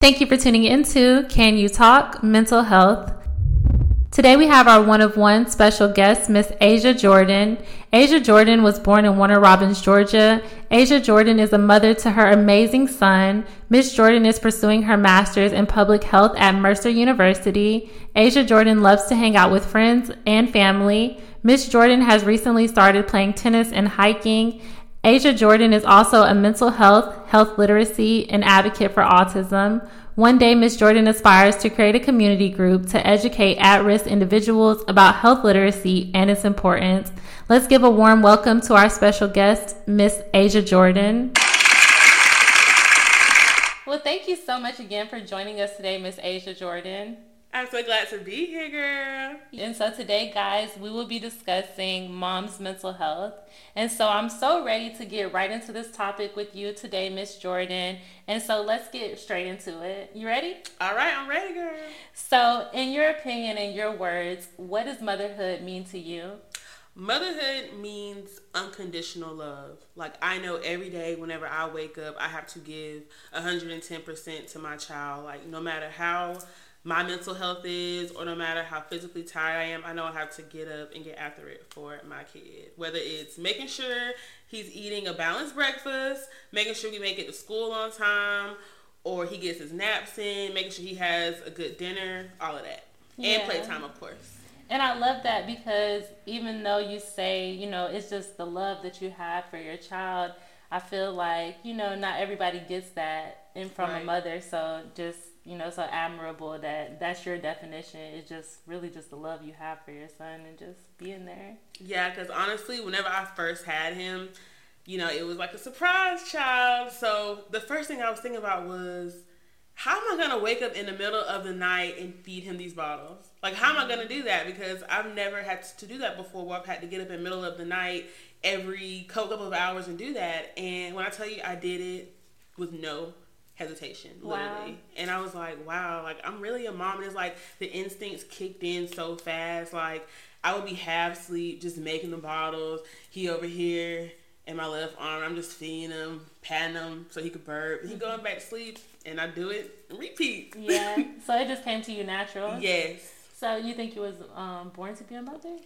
Thank you for tuning into Can You Talk Mental Health. Today we have our one of one special guest, Miss Aja Jordan. Aja Jordan was born in Warner Robins, Georgia. Aja Jordan is a mother to her amazing son. Miss Jordan is pursuing her master's in public health at Mercer University. Asia Jordan loves to hang out with friends and family. Miss Jordan has recently started playing tennis and hiking. Aja Jordan is also a mental health, health literacy, and advocate for autism. One day, Ms. Jordan aspires to create a community group to educate at risk individuals about health literacy and its importance. Let's give a warm welcome to our special guest, Miss Aja Jordan. Well, thank you so much again for joining us today, Miss Aja Jordan. I'm so glad to be here, girl. And so today, guys, we will be discussing mom's mental health. And so I'm so ready to get right into this topic with you today, Miss Jordan. And so let's get straight into it. You ready? All right, I'm ready, girl. So, in your opinion and your words, what does motherhood mean to you? Motherhood means unconditional love. Like I know every day whenever I wake up, I have to give 110% to my child. Like no matter how my mental health is, or no matter how physically tired I am, I know I have to get up and get after it for my kid. Whether it's making sure he's eating a balanced breakfast, making sure we make it to school on time, or he gets his naps in, making sure he has a good dinner, all of that. Yeah. And playtime, of course. And I love that because even though you say, you know, it's just the love that you have for your child, I feel like, you know, not everybody gets that in from right. a mother. So just you know, so admirable that that's your definition. It's just really just the love you have for your son and just being there. Yeah, because honestly, whenever I first had him, you know, it was like a surprise child. So the first thing I was thinking about was, how am I gonna wake up in the middle of the night and feed him these bottles? Like, how am I gonna do that? Because I've never had to do that before. Where I've had to get up in the middle of the night every couple of hours and do that. And when I tell you, I did it with no hesitation, literally. Wow. And I was like, wow, like I'm really a mom. And it's like the instincts kicked in so fast. Like I would be half asleep, just making the bottles. He over here in my left arm, I'm just feeding him, patting him so he could burp. He going back to sleep, and I do it repeat. Yeah. so it just came to you natural. Yes. So you think you was um, born to be a mother?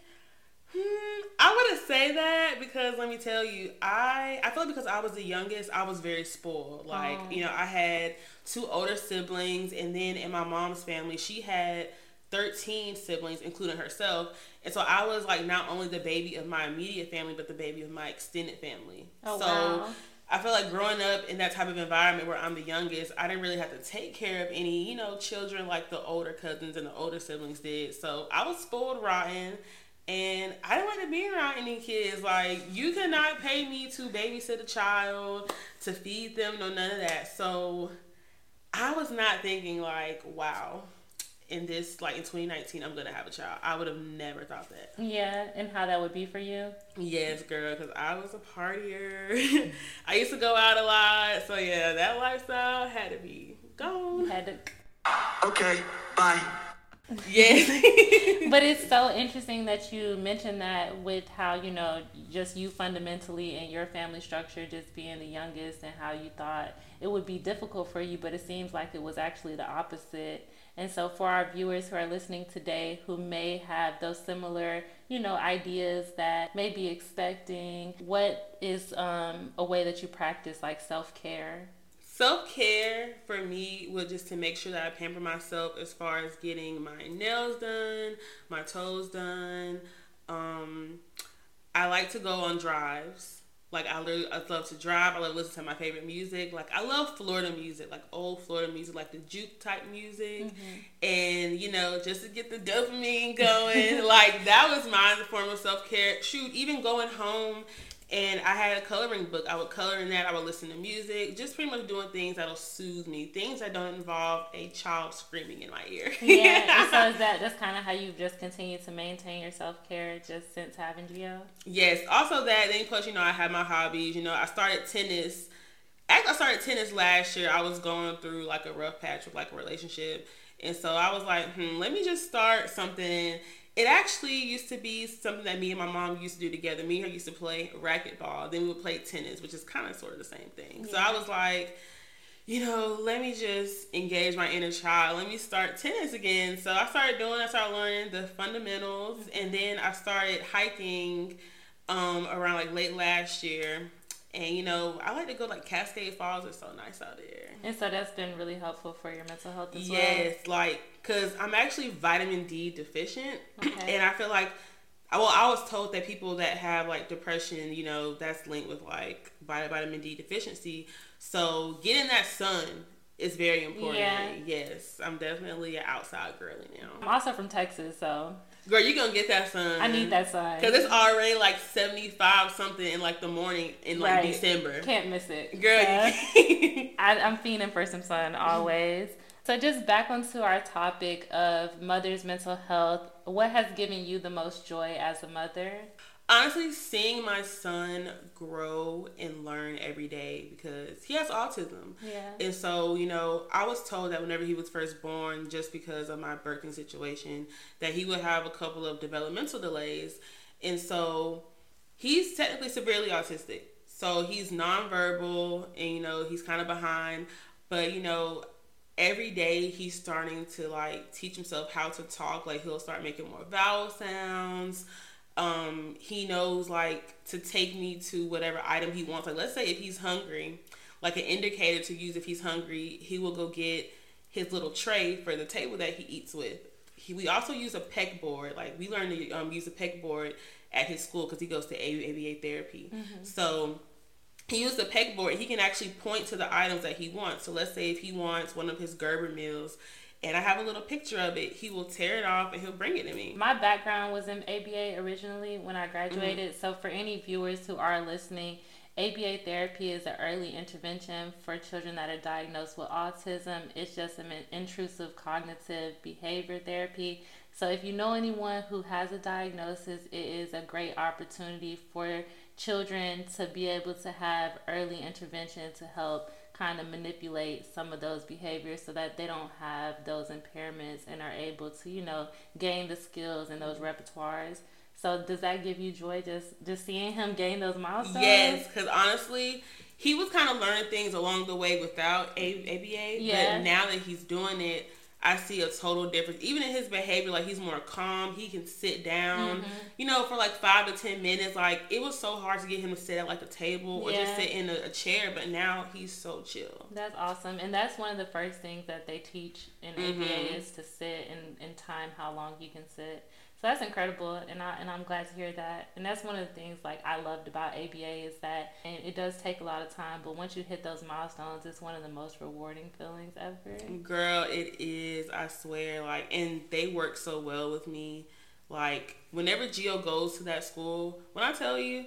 Hmm, I wouldn't say that because let me tell you, I I feel like because I was the youngest, I was very spoiled. Like oh. you know, I had two older siblings, and then in my mom's family, she had 13 siblings, including herself. And so I was like not only the baby of my immediate family, but the baby of my extended family. Oh, so wow. I feel like growing up in that type of environment where I'm the youngest, I didn't really have to take care of any, you know, children like the older cousins and the older siblings did. So I was spoiled rotten. And I didn't want to be around any kids. Like, you cannot pay me to babysit a child, to feed them, no, none of that. So I was not thinking, like, wow, in this, like in 2019, I'm going to have a child. I would have never thought that. Yeah. And how that would be for you? Yes, girl, because I was a partier. I used to go out a lot. So, yeah, that lifestyle had to be gone. Had to. Okay, bye. Yes. but it's so interesting that you mentioned that with how, you know, just you fundamentally and your family structure just being the youngest and how you thought it would be difficult for you, but it seems like it was actually the opposite. And so for our viewers who are listening today who may have those similar, you know, ideas that may be expecting, what is um, a way that you practice like self-care? Self care for me was just to make sure that I pamper myself as far as getting my nails done, my toes done. Um, I like to go on drives. Like I, I love to drive. I love to listen to my favorite music. Like I love Florida music, like old Florida music, like the juke type music. Mm-hmm. And you know, just to get the dopamine going. like that was my form of self care. Shoot, even going home and I had a coloring book. I would color in that. I would listen to music, just pretty much doing things that'll soothe me, things that don't involve a child screaming in my ear. yeah. so is that that's kind of how you've just continued to maintain your self care just since having Gio? Yes. Also that. Then plus, you know, I had my hobbies. You know, I started tennis. After I started tennis last year, I was going through like a rough patch with like a relationship, and so I was like, hmm, let me just start something it actually used to be something that me and my mom used to do together. Me and her used to play racquetball. Then we would play tennis, which is kind of sort of the same thing. Yeah. So I was like, you know, let me just engage my inner child. Let me start tennis again. So I started doing, I started learning the fundamentals, and then I started hiking um, around like late last year. And you know, I like to go like Cascade Falls. It's so nice out there. And so that's been really helpful for your mental health as yes, well. like because I'm actually vitamin D deficient, okay. and I feel like well, I was told that people that have like depression, you know, that's linked with like vitamin D deficiency. So getting that sun is very important. Yeah. Yes, I'm definitely an outside girly now. I'm also from Texas, so girl, you gonna get that sun. I need that sun because it's already like 75 something in like the morning in like right. December. Can't miss it, girl. I, I'm feeding for some sun always. So, just back onto our topic of mother's mental health, what has given you the most joy as a mother? Honestly, seeing my son grow and learn every day because he has autism. Yeah. And so, you know, I was told that whenever he was first born, just because of my birthing situation, that he would have a couple of developmental delays. And so, he's technically severely autistic. So, he's nonverbal and, you know, he's kind of behind. But, you know, every day he's starting to like teach himself how to talk like he'll start making more vowel sounds um he knows like to take me to whatever item he wants like let's say if he's hungry like an indicator to use if he's hungry he will go get his little tray for the table that he eats with he, we also use a pegboard like we learned to um, use a pegboard at his school because he goes to ABA therapy mm-hmm. so he used a pegboard. He can actually point to the items that he wants. So let's say if he wants one of his Gerber meals, and I have a little picture of it, he will tear it off and he'll bring it to me. My background was in ABA originally when I graduated. Mm-hmm. So for any viewers who are listening, ABA therapy is an early intervention for children that are diagnosed with autism. It's just an intrusive cognitive behavior therapy. So if you know anyone who has a diagnosis, it is a great opportunity for children to be able to have early intervention to help kind of manipulate some of those behaviors so that they don't have those impairments and are able to you know gain the skills and those repertoires so does that give you joy just just seeing him gain those milestones yes because honestly he was kind of learning things along the way without A- ABA yeah. but now that he's doing it I see a total difference. Even in his behavior, like he's more calm. He can sit down, mm-hmm. you know, for like five to ten minutes. Like it was so hard to get him to sit at like a table or yeah. just sit in a, a, chair, but now he's so chill. That's awesome, and that's one of the first things that they teach in mm-hmm. ABA is to sit and, and time how long you can sit. So that's incredible, and I and I'm glad to hear that. And that's one of the things like I loved about ABA is that and it does take a lot of time, but once you hit those milestones, it's one of the most rewarding feelings ever. Girl, it is. I swear. Like, and they work so well with me. Like, whenever Geo goes to that school, when I tell you,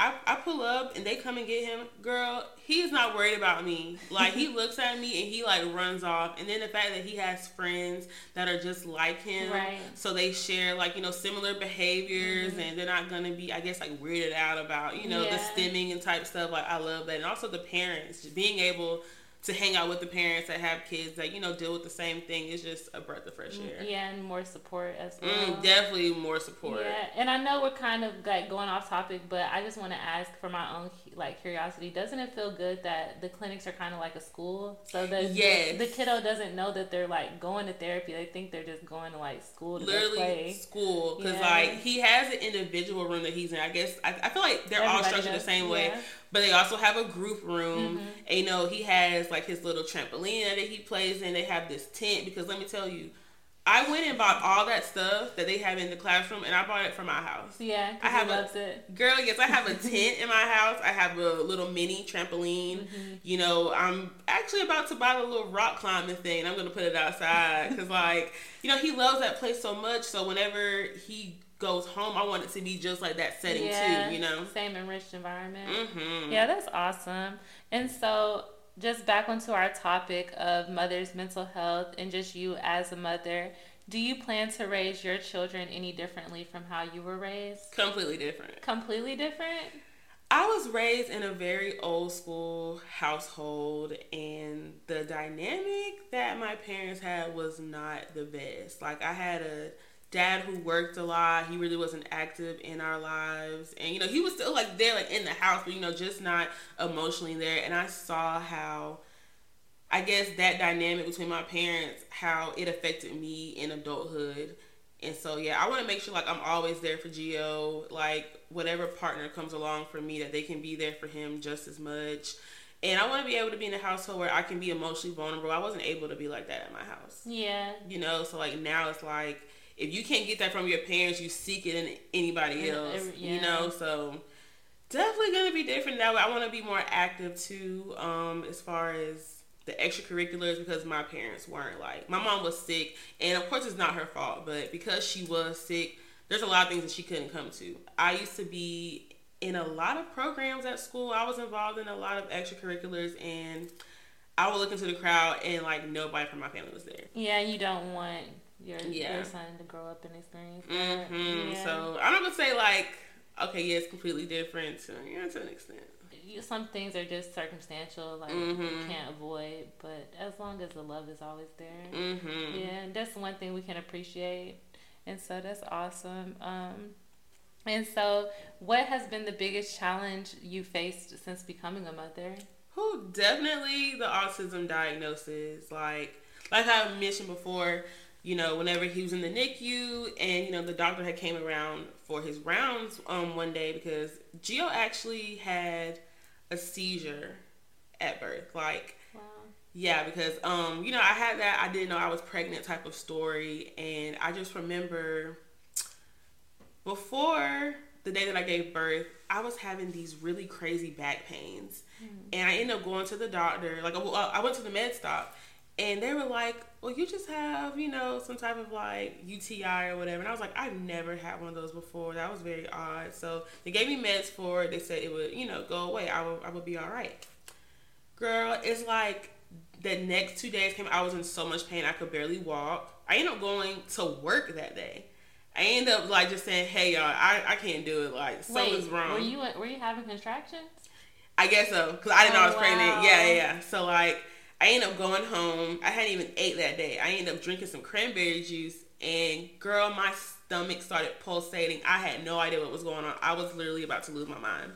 I, I pull up and they come and get him, girl, he's not worried about me. Like he looks at me and he like runs off. And then the fact that he has friends that are just like him. Right. So they share like, you know, similar behaviors mm-hmm. and they're not gonna be I guess like weirded out about, you know, yeah. the stimming and type stuff. Like I love that. And also the parents, being able to hang out with the parents that have kids that you know deal with the same thing is just a breath of fresh mm, air. Yeah, and more support as mm, well. Mm, definitely more support. Yeah, and I know we're kind of like going off topic, but I just want to ask for my own like curiosity. Doesn't it feel good that the clinics are kind of like a school? So the yes. the, the kiddo doesn't know that they're like going to therapy. They think they're just going to like school to literally school because yeah. like he has an individual room that he's in. I guess I, I feel like they're Everybody all structured does. the same way. Yeah but they also have a group room. Mm-hmm. And, you know, he has like his little trampoline that he plays in. They have this tent because let me tell you, I went and bought all that stuff that they have in the classroom, and I bought it from my house. Yeah, I have loves a, it. Girl, yes, I have a tent in my house. I have a little mini trampoline. Mm-hmm. You know, I'm actually about to buy a little rock climbing thing. I'm gonna put it outside because, like, you know, he loves that place so much. So whenever he goes home, I want it to be just like that setting yeah, too, you know? Same enriched environment. Mm-hmm. Yeah, that's awesome. And so, just back onto our topic of mother's mental health and just you as a mother, do you plan to raise your children any differently from how you were raised? Completely different. Completely different? I was raised in a very old school household, and the dynamic that my parents had was not the best. Like, I had a dad who worked a lot. He really wasn't active in our lives. And, you know, he was still like there, like in the house, but, you know, just not emotionally there. And I saw how I guess that dynamic between my parents, how it affected me in adulthood. And so yeah, I want to make sure like I'm always there for Geo, like whatever partner comes along for me that they can be there for him just as much. And I want to be able to be in a household where I can be emotionally vulnerable. I wasn't able to be like that at my house. Yeah. You know, so like now it's like if you can't get that from your parents, you seek it in anybody else. Yeah. You know, so definitely gonna be different now. I want to be more active too, um, as far as the extracurriculars because my parents weren't like my mom was sick, and of course it's not her fault, but because she was sick, there's a lot of things that she couldn't come to. I used to be in a lot of programs at school. I was involved in a lot of extracurriculars and. I would look into the crowd and like nobody from my family was there. Yeah, you don't want your, yeah. your son to grow up and experience. Mm-hmm. Yeah. So I'm not gonna say like okay, yeah, it's completely different. To, yeah, to an extent. Some things are just circumstantial, like mm-hmm. you can't avoid. But as long as the love is always there, mm-hmm. yeah, that's one thing we can appreciate. And so that's awesome. Um, and so, what has been the biggest challenge you faced since becoming a mother? Who definitely the autism diagnosis. Like, like I mentioned before, you know, whenever he was in the NICU and, you know, the doctor had came around for his rounds um, one day because Geo actually had a seizure at birth. Like, wow. yeah, because, um, you know, I had that, I didn't know I was pregnant type of story. And I just remember before the day that I gave birth, I was having these really crazy back pains. Mm. And I ended up going to the doctor. Like, I went to the med stop and they were like, well, you just have, you know, some type of like UTI or whatever. And I was like, I've never had one of those before. That was very odd. So they gave me meds for it. They said it would, you know, go away. I would, I would be all right. Girl, it's like the next two days came. I was in so much pain. I could barely walk. I ended up going to work that day. I ended up like just saying, "Hey y'all, I, I can't do it. Like something's Wait, wrong." Were you were you having contractions? I guess so, cause I didn't oh, know I was oh, wow. pregnant. Yeah, yeah. So like I ended up going home. I hadn't even ate that day. I ended up drinking some cranberry juice, and girl, my stomach started pulsating. I had no idea what was going on. I was literally about to lose my mind.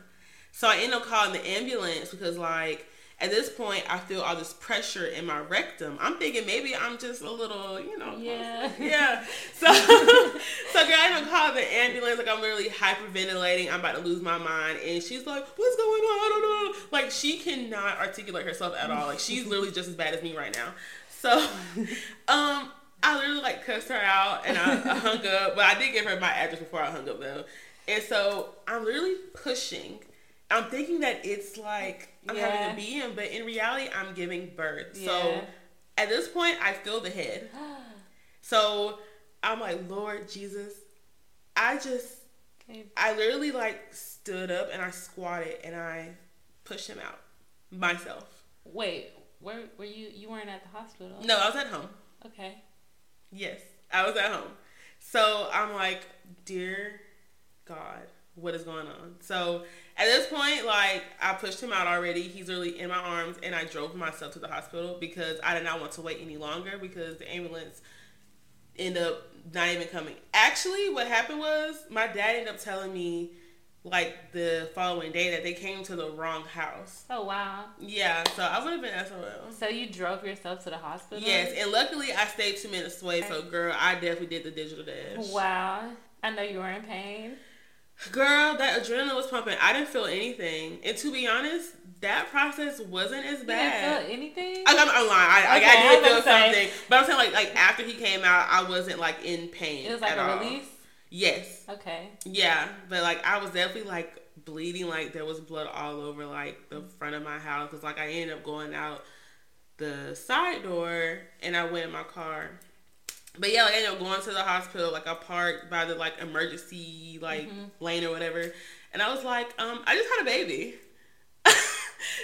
So I ended up calling the ambulance because, like, at this point, I feel all this pressure in my rectum. I'm thinking maybe I'm just a little, you know, yeah, yeah. So, so girl, I don't call the ambulance. Like I'm literally hyperventilating. I'm about to lose my mind, and she's like, "What's going on? I don't know." Like she cannot articulate herself at all. Like she's literally just as bad as me right now. So, um, I literally like cussed her out, and I, I hung up. But I did give her my address before I hung up though. And so I'm literally pushing. I'm thinking that it's like I'm yeah. having a being, but in reality, I'm giving birth. Yeah. So at this point, I feel the head. so I'm like, Lord Jesus, I just, okay. I literally like stood up and I squatted and I pushed him out myself. Wait, where were you? You weren't at the hospital. No, I was at home. Okay. Yes, I was at home. So I'm like, dear God, what is going on? So at this point, like I pushed him out already. He's really in my arms, and I drove myself to the hospital because I did not want to wait any longer because the ambulance ended up not even coming. Actually, what happened was my dad ended up telling me like the following day that they came to the wrong house. Oh wow. Yeah, so I would have been SOL. So you drove yourself to the hospital? Yes, and luckily I stayed two minutes away. So girl, I definitely did the digital dash. Wow. I know you were in pain. Girl, that adrenaline was pumping. I didn't feel anything, and to be honest, that process wasn't as bad. feel anything? I, am I'm lying. I, okay, I, I did feel something, but I'm saying like like after he came out, I wasn't like in pain. It was like a all. release. Yes. Okay. Yeah, but like I was definitely like bleeding, like there was blood all over like the front of my house because like I ended up going out the side door and I went in my car but yeah, like, I ended up going to the hospital. Like I parked by the like emergency like mm-hmm. lane or whatever, and I was like, um, I just had a baby.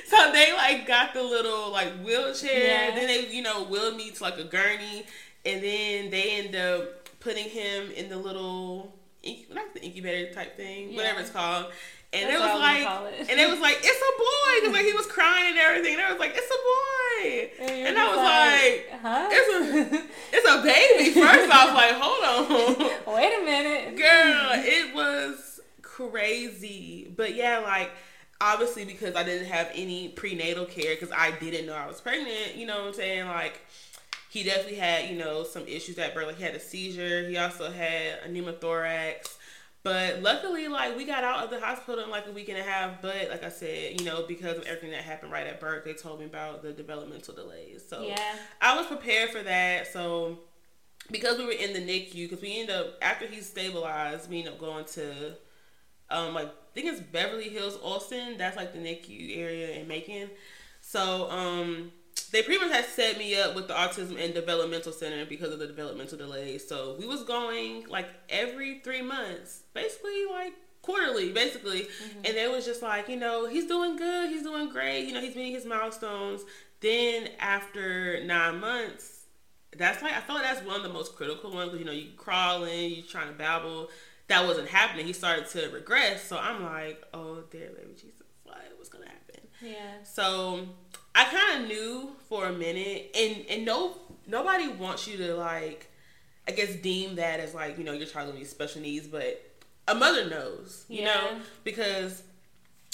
so they like got the little like wheelchair. Yeah. Then they you know wheeled me to like a gurney, and then they end up putting him in the little like the incubator type thing, yeah. whatever it's called. And That's it was like, it. and it was like, it's a boy, cause like he was crying and everything. And I was like, it's a boy, and, and I was like, like huh? it's a, it's a baby. First off, like, hold on, wait a minute, girl, it was crazy. But yeah, like obviously because I didn't have any prenatal care because I didn't know I was pregnant. You know what I'm saying? Like he definitely had you know some issues at birth. Like he had a seizure. He also had a pneumothorax. But luckily, like we got out of the hospital in like a week and a half. But like I said, you know, because of everything that happened right at birth, they told me about the developmental delays. So Yeah. I was prepared for that. So because we were in the NICU, because we ended up after he stabilized, we ended up going to um like I think it's Beverly Hills, Austin. That's like the NICU area in Macon. So um they pretty much had set me up with the autism and developmental center because of the developmental delays. So we was going like every three months, basically like quarterly, basically. Mm-hmm. And they was just like, you know, he's doing good, he's doing great, you know, he's meeting his milestones. Then after nine months, that's like I feel like that's one of the most critical ones. You know, you crawling, you trying to babble. That wasn't happening. He started to regress. So I'm like, oh dear baby Jesus, what was gonna happen? Yeah. So I kind of knew for a minute, and and no nobody wants you to like, I guess deem that as like you know your child with special needs, but a mother knows, you Yeah. know, because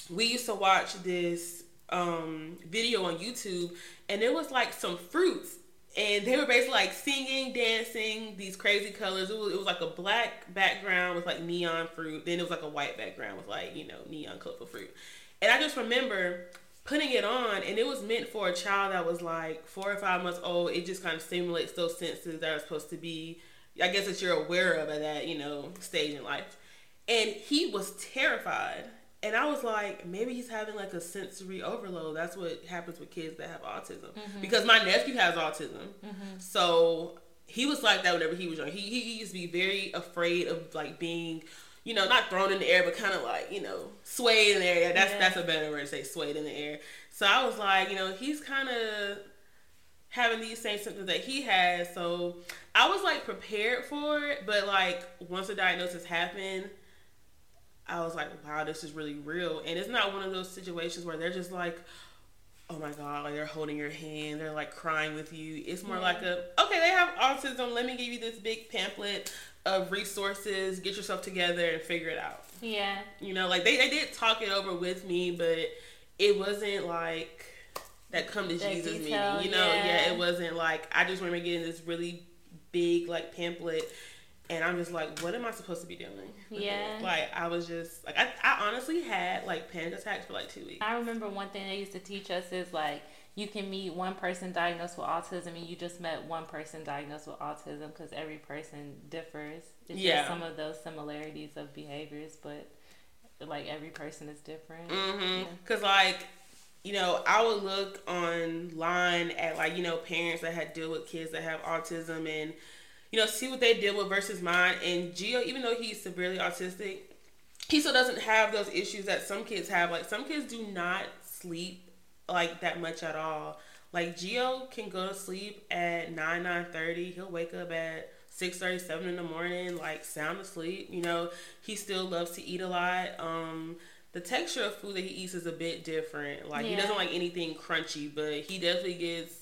we used to watch this um video on YouTube, and it was like some fruits. And they were basically like singing, dancing, these crazy colors. It was, it was like a black background with like neon fruit. Then it was like a white background with like, you know, neon colorful fruit. And I just remember putting it on and it was meant for a child that was like four or five months old. It just kind of stimulates those senses that are supposed to be, I guess, that you're aware of at that, you know, stage in life. And he was terrified. And I was like, maybe he's having like a sensory overload. That's what happens with kids that have autism. Mm-hmm. Because my nephew has autism. Mm-hmm. So he was like that whenever he was young. He, he used to be very afraid of like being, you know, not thrown in the air, but kind of like, you know, swayed in the air. That's Yeah. that's a better word to say, swayed in the air. So I was like, you know, he's kind of having these same symptoms that he has. So I was like prepared for it, but like once the diagnosis happened, I was like, wow, this is really real. And it's not one of those situations where they're just like, oh my god, like they're holding your hand, they're like crying with you. It's more Yeah. like a, okay, they have autism. Let me give you this big pamphlet of resources. Get yourself together and figure it out. Yeah. You know, like they, they did talk it over with me, but it wasn't like that come to That Jesus detail, meeting. You know, yeah. yeah. it wasn't like I just remember getting this really big like pamphlet and I'm just like, what am I supposed to be doing? Yeah. Like I was just like I, I honestly had like panic attacks for like two weeks. I remember one thing they used to teach us is like you can meet one person diagnosed with autism and you just met one person diagnosed with autism because every person differs. It's Yeah. just some of those similarities of behaviors, but like every person is different. Mm-hmm. Yeah. Cause like, you know, I would look online at like you know parents that had deal with kids that have autism and you know see what they deal with versus mine. And Gio, even though he's severely autistic, he still doesn't have those issues that some kids have. Like some kids do not sleep like that much at all. Like Gio can go to sleep at nine nine thirty. He'll wake up at six thirty seven in the morning, like sound asleep. You know, he still loves to eat a lot. Um, the texture of food that he eats is a bit different. Like he doesn't like anything crunchy, but he definitely gets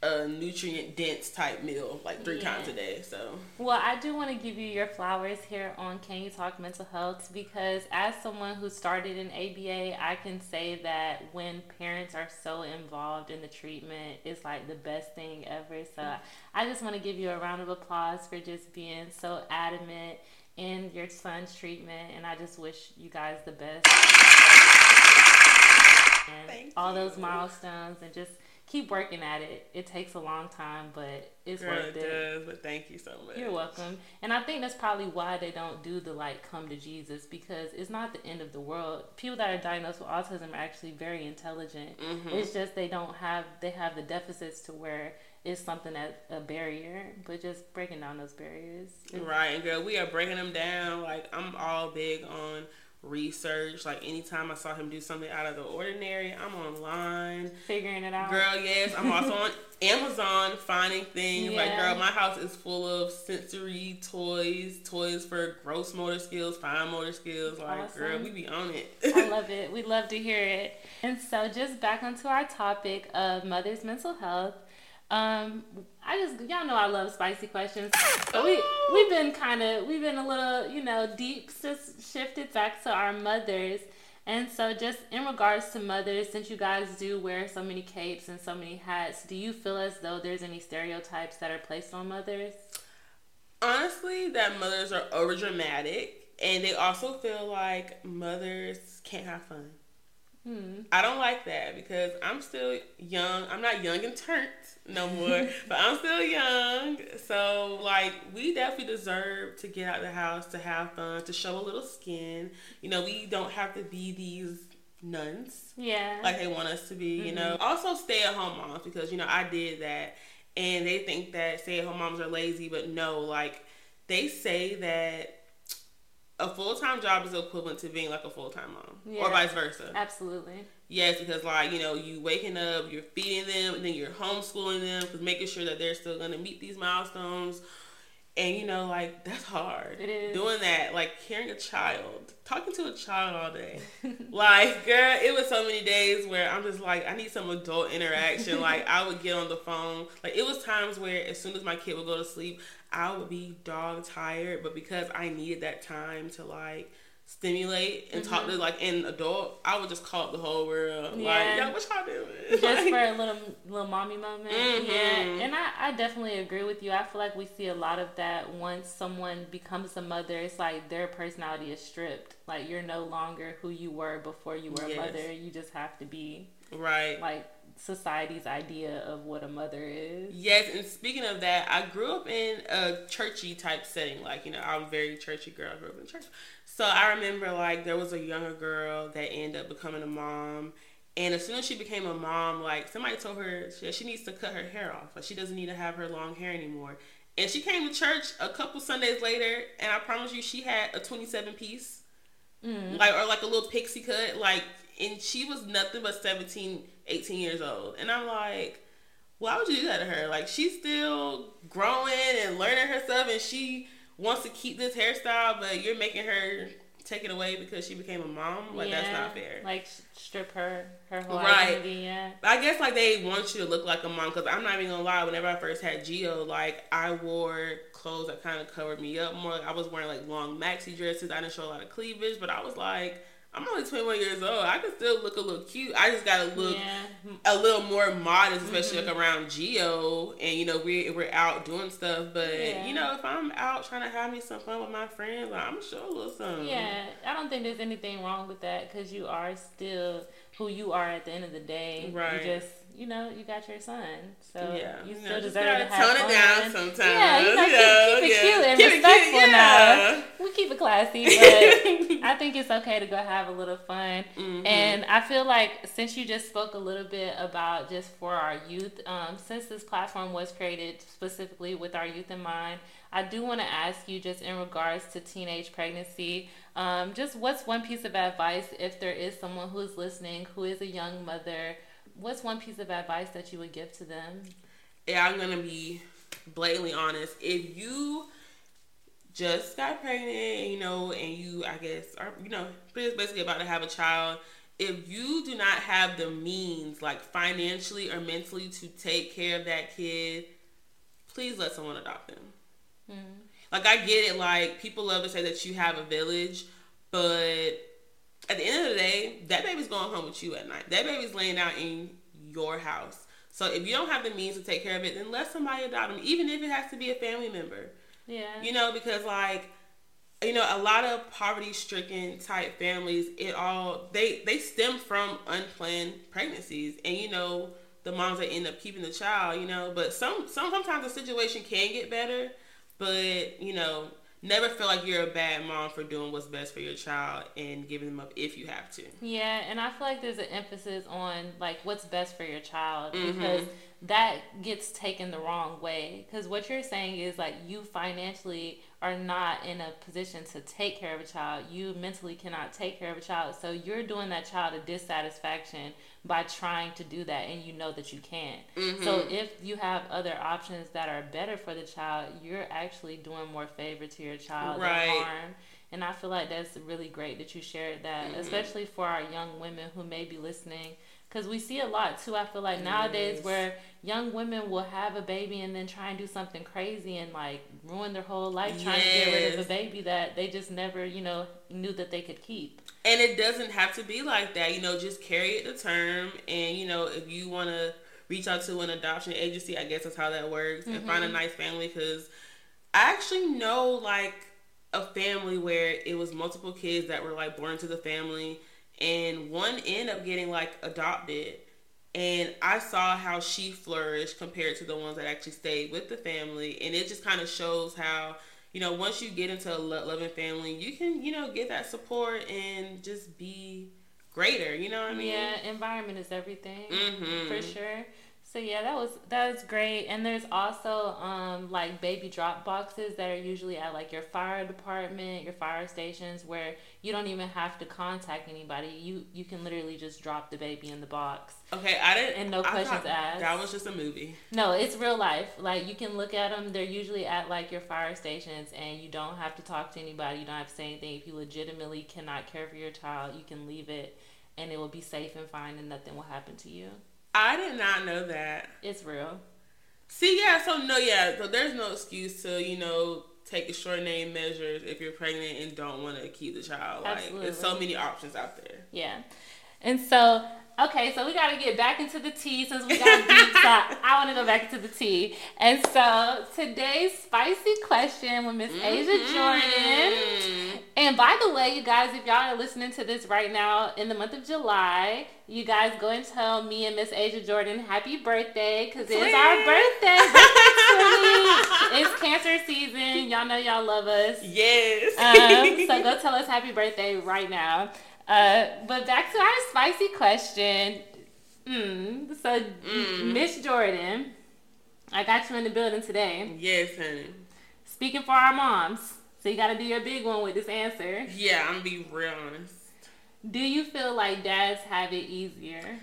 a nutrient dense type meal like three Yeah. times a day. So Well, I do want to give you your flowers here on Can You Talk Mental Health because, as someone who started in ABA, I can say that when parents are so involved in the treatment, it's like the best thing ever. So, I just want to give you a round of applause for just being so adamant in your son's treatment, and I just wish you guys the best. And Thank all those milestones, and just keep working at it. It takes a long time, but it's girl, worth it it. does. But thank you so much. You're welcome. And I think that's probably why they don't do the like come to Jesus because it's not the end of the world. People that are diagnosed with autism are actually very intelligent. Mm-hmm. It's just they don't have they have the deficits to where it's something that a barrier, but just breaking down those barriers. Right, and girl, we are breaking them down. Like I'm all big on research. Like anytime I saw him do something out of the ordinary, I'm online. Figuring it out. Girl, yes, I'm also on Amazon finding things. Like, girl, my house is full of sensory toys, toys for gross motor skills, fine motor skills. Like, girl, we be on it. I love it. We love to hear it. And so, just back onto our topic of mother's mental health. Um, I just y'all know I love spicy questions. But we we've been kind of we've been a little you know deep just shifted back to our mothers, And so, just in regards to mothers, since you guys do wear so many capes and so many hats, do you feel as though there's any stereotypes that are placed on mothers? Honestly, that mothers are over dramatic, and they also feel like mothers can't have fun. Hmm. I don't like that because I'm still young. I'm not young and turnt no more, but I'm still young. So, like, we definitely deserve to get out the house, to have fun, to show a little skin. You know, we don't have to be these nuns. Yeah. Like they want us to be, mm-hmm. you know. Also, stay at home moms because, you know, I did that. And they think that stay at home moms are lazy, but no, like, they say that a full time job is equivalent to being like a full time mom, yeah, or vice versa. Absolutely. Yes, because like you know, you waking up, you're feeding them, and then you're homeschooling them, because making sure that they're still gonna meet these milestones. And you know, like that's hard. It is doing that, like carrying a child, talking to a child all day. like, girl, it was so many days where I'm just like, I need some adult interaction. like, I would get on the phone. Like, it was times where as soon as my kid would go to sleep, I would be dog tired, but because I needed that time to like stimulate and mm-hmm. talk to like an adult, I would just call up the whole world. Yeah. Like, yeah, what y'all doing? Just like, for a little little mommy moment. Mm-hmm. Yeah. And I, I definitely agree with you. I feel like we see a lot of that once someone becomes a mother, it's like their personality is stripped. Like you're no longer who you were before you were yes. a mother. You just have to be right. Like society's idea of what a mother is. Yes, and speaking of that, I grew up in a churchy type setting. Like, you know, I'm a very churchy girl. I grew up in church. So I remember like there was a younger girl that ended up becoming a mom. And as soon as she became a mom, like somebody told her she, she needs to cut her hair off. Like she doesn't need to have her long hair anymore. And she came to church a couple Sundays later, and I promise you, she had a 27 piece, mm. like or like a little pixie cut, like, and she was nothing but 17 18 years old. And I'm like, why would you do that to her? Like, she's still growing and learning herself, and she wants to keep this hairstyle, but you're making her take it away because she became a mom. Like, yeah, that's not fair. Like, strip her, her whole right. identity, yeah. I guess, like, they want you to look like a mom, because I'm not even gonna lie, whenever I first had Geo, like, I wore clothes that kind of covered me up more. Like I was wearing, like, long maxi dresses. I didn't show a lot of cleavage, but I was like, I'm only 21 years old. I can still look a little cute. I just gotta look yeah. a little more modest, especially mm-hmm. like around Geo, and you know we're we're out doing stuff. But yeah. you know, if I'm out trying to have me some fun with my friends, like, I'm show a little something. Yeah, I don't think there's anything wrong with that because you are still who you are at the end of the day. Right. You just you know, you got your son, so yeah. you still you know, deserve to have tone it down sometimes. Yeah, you know, keep, keep, it cute and keep respectful cute, yeah. now. We keep it classy, but I think it's okay to go have a little fun. Mm-hmm. And I feel like since you just spoke a little bit about just for our youth, um, since this platform was created specifically with our youth in mind, I do want to ask you just in regards to teenage pregnancy. Um, just what's one piece of advice if there is someone who is listening who is a young mother what's one piece of advice that you would give to them? Yeah, I'm gonna be blatantly honest. If you just got pregnant, you know, and you, I guess, are you know, basically about to have a child. If you do not have the means, like financially or mentally, to take care of that kid, please let someone adopt them. Mm-hmm. Like I get it. Like people love to say that you have a village, but at the end of the day, that baby's going home with you at night. That baby's laying out in your house. So if you don't have the means to take care of it, then let somebody adopt them, even if it has to be a family member. Yeah. You know, because like, you know, a lot of poverty-stricken type families, it all they they stem from unplanned pregnancies, and you know, the moms that end up keeping the child. You know, but some some sometimes the situation can get better, but you know, never feel like you're a bad mom for doing what's best for your child and giving them up if you have to. Yeah, and I feel like there's an emphasis on like what's best for your child mm-hmm. because that gets taken the wrong way. Because what you're saying is like you financially are not in a position to take care of a child. You mentally cannot take care of a child. So you're doing that child a dissatisfaction by trying to do that and you know that you can't. Mm-hmm. So if you have other options that are better for the child, you're actually doing more favor to your child right. than harm. And I feel like that's really great that you shared that, mm-hmm. especially for our young women who may be listening Because we see a lot too. I feel like nowadays where young women will have a baby and then try and do something crazy and like ruin their whole life trying to get rid of a baby that they just never, you know, knew that they could keep. And it doesn't have to be like that. You know, just carry it to term. And, you know, if you want to reach out to an adoption agency, I guess that's how that works, and find a mm-hmm. nice family. Because I actually know, like, a family where it was multiple kids that were, like, born to the family. And one ended up getting, like, adopted. And I saw how she flourished compared to the ones that actually stayed with the family. And it just kind of shows how, you know, once you get into a lo- loving family, you can, you know, get that support and just be greater. You know what I mean? Yeah, environment is everything Mhm. for sure. So yeah, that was that was great. And there's also um like baby drop boxes that are usually at like your fire department, your fire stations where you don't even have to contact anybody. You you can literally just drop the baby in the box. Okay, I didn't. And no I questions asked. That was just a movie. No, it's real life. Like you can look at them. They're usually at like your fire stations, and you don't have to talk to anybody. You don't have to say anything. If you legitimately cannot care for your child, you can leave it, and it will be safe and fine, and nothing will happen to you. I did not know that. It's real. See, yeah, so no, yeah, so there's no excuse to, you know, take extraordinary measures if you're pregnant and don't want to keep the child. Like, there's so many options out there. Yeah. And so, okay, so we got to get back into the tea since we got deep. so want to go back to the tea. And so today's spicy question with Miss Aja Jordan. And by the way, you guys, if y'all are listening to this right now in the month of July, you guys go and tell me and Miss Aja Jordan happy birthday because it's our birthday. birthday. It's cancer season. Y'all know y'all love us. Yes. Um, so go tell us happy birthday right now. Uh, but back to our spicy question. Mm, so, Mm. Miss Jordan, I got you in the building today. yes, honey. Speaking for our moms, so you got to do your big one with this answer. Yeah, I'm gonna be real honest. Do you feel like dads have it easier?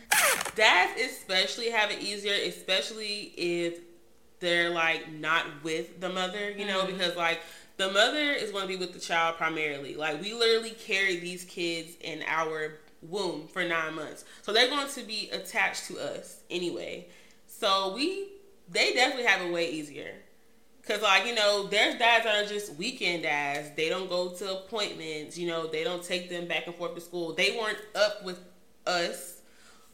Dads especially have it easier, especially if they're like not with the mother, you know, because like the mother is going to be with the child primarily. Like we literally carry these kids in our womb for nine months, so they're going to be attached to us anyway. So we, they definitely have it way easier. Cause like you know, there's dads that are just weekend dads. They don't go to appointments. You know, they don't take them back and forth to school. They weren't up with us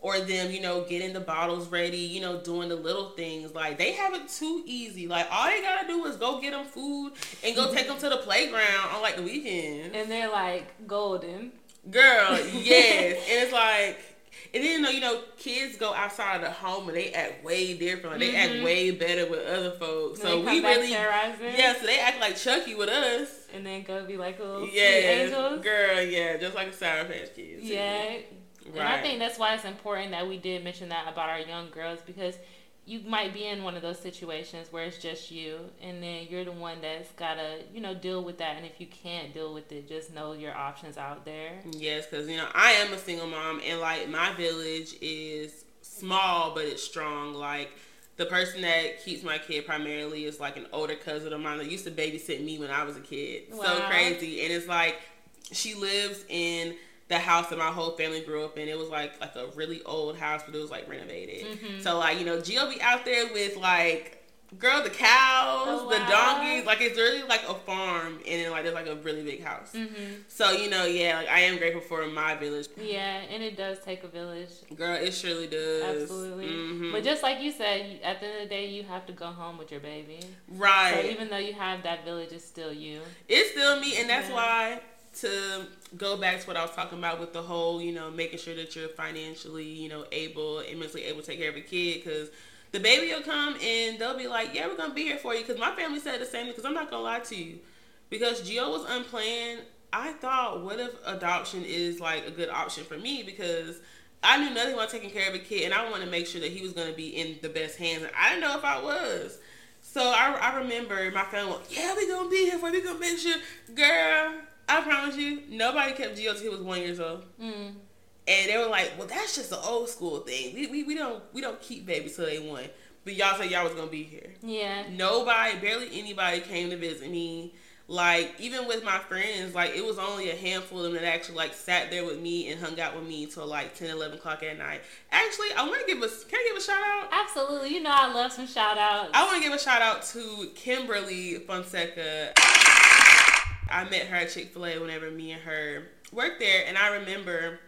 or them. You know, getting the bottles ready. You know, doing the little things. Like they have it too easy. Like all they gotta do is go get them food and go mm-hmm. take them to the playground on like the weekend. And they're like golden. Girl, yes, and it's like. And then, you know, you know, kids go outside of the home and they act way different. Like, they act mm-hmm. way better with other folks. And So we really, yeah. So they act like Chucky with us. And then go be like little Yeah, angels. girl. Yeah, just like a Sour Patch Kids. Yeah. right. And I think that's why it's important that we did mention that about our young girls because you might be in one of those situations where it's just you and then you're the one that's gotta, you know, deal with that and if you can't deal with it, just know your options out there. Yes, because you know I am a single mom, and like my village is small but it's strong. Like the person that keeps my kid primarily is like an older cousin of mine that used to babysit me when I was a kid. So crazy, and it's like she lives in the house that my whole family grew up in. It was like like a really old house, but it was like renovated. Mm-hmm. So like you know, Gio be out there with like. Girl, the cows, Oh, the donkeys, like it's really like a farm, and then like there's like a really big house. Mm-hmm. So you know, yeah, like I am grateful for my village. Yeah, and it does take a village. Girl, it surely does. Absolutely. Mhm. But just like you said, at the end of the day, you have to go home with your baby. right. So even though you have that village, it's still you. it's still me, and that's Yeah. why to go back to what I was talking about with the whole, you know, making sure that you're financially, you know, able and mentally able to take care of a kid, because the baby will come and they'll be like, "Yeah, we're gonna be here for you." Because my family said the same. Because I'm not gonna lie to you, because Gio was unplanned. I thought, what if adoption is like a good option for me? Because I knew nothing about taking care of a kid, and I want to make sure that he was gonna be in the best hands. And I didn't know if I was. So I, I remember my family, went, yeah, we're gonna be here for you. We're gonna make sure, girl. I promise you, nobody kept Gio till he was one years old, Mm. and they were like, well, that's just an old school thing. We, we, we don't we don't keep babies till they one. But y'all said y'all was gonna be here. Yeah. Nobody, barely anybody came to visit me. like even with my friends, like it was only a handful of them that actually like sat there with me and hung out with me till like 10, 11 o'clock at night. Actually, I want to give a can I give a shout out? Absolutely, you know I love some shout outs. I want to give a shout out to Kimberly Fonseca. I met her at Chick Fil A whenever me and her worked there, and I remember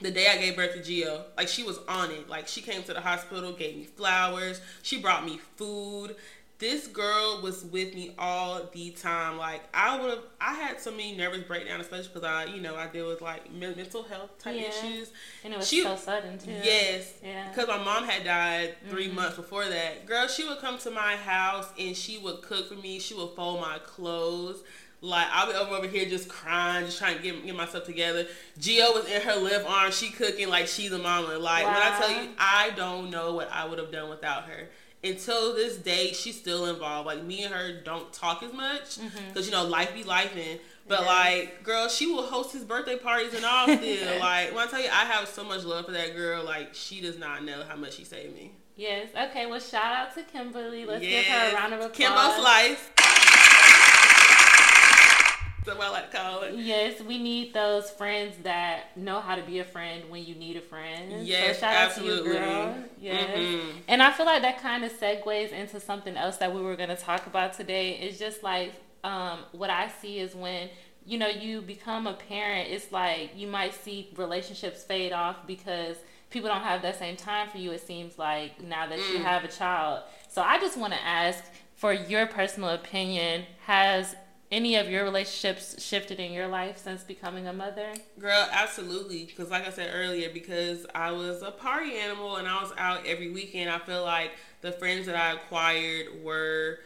the day I gave birth to Gio, like she was on it. Like she came to the hospital, gave me flowers, she brought me food. This girl was with me all the time. Like I would have, I had so many nervous breakdowns, especially because I, you know, I deal with like mental health type Yeah. issues. and it was she- so sudden too. Yes. Yeah. Because my mom had died 3 Mhm. months before that. Girl, she would come to my house and she would cook for me. She would fold my clothes. Like I'll be over over here just crying, just trying to get, get myself together. Gio was in her left arm, she cooking like she's a mama. Like when I tell you, I don't know what I would have done without her. Until this day, she's still involved. Like me and her don't talk as much mm-hmm. because you know life be life lifing. But Yeah. like, girl, she will host his birthday parties and all still. like when I tell you, I have so much love for that girl. Like she does not know how much she saved me. Yes. Okay. Well, shout out to Kimberly. Let's give her a round of applause. Kimbo Slice. What I like to call it. Yes, we need those friends that know how to be a friend when you need a friend. Yes, so shout absolutely. out to you, girl. Yes. Mhm. And I feel like that kind of segues into something else that we were going to talk about today. It's just like um, what I see is when you know you become a parent. It's like you might see relationships fade off because people don't have that same time for you. It seems like now that you Mm. have a child. So I just want to ask for your personal opinion. Has any of your relationships shifted in your life since becoming a mother? Girl, absolutely. Because, like I said earlier, because I was a party animal and I was out every weekend, I feel like the friends that I acquired were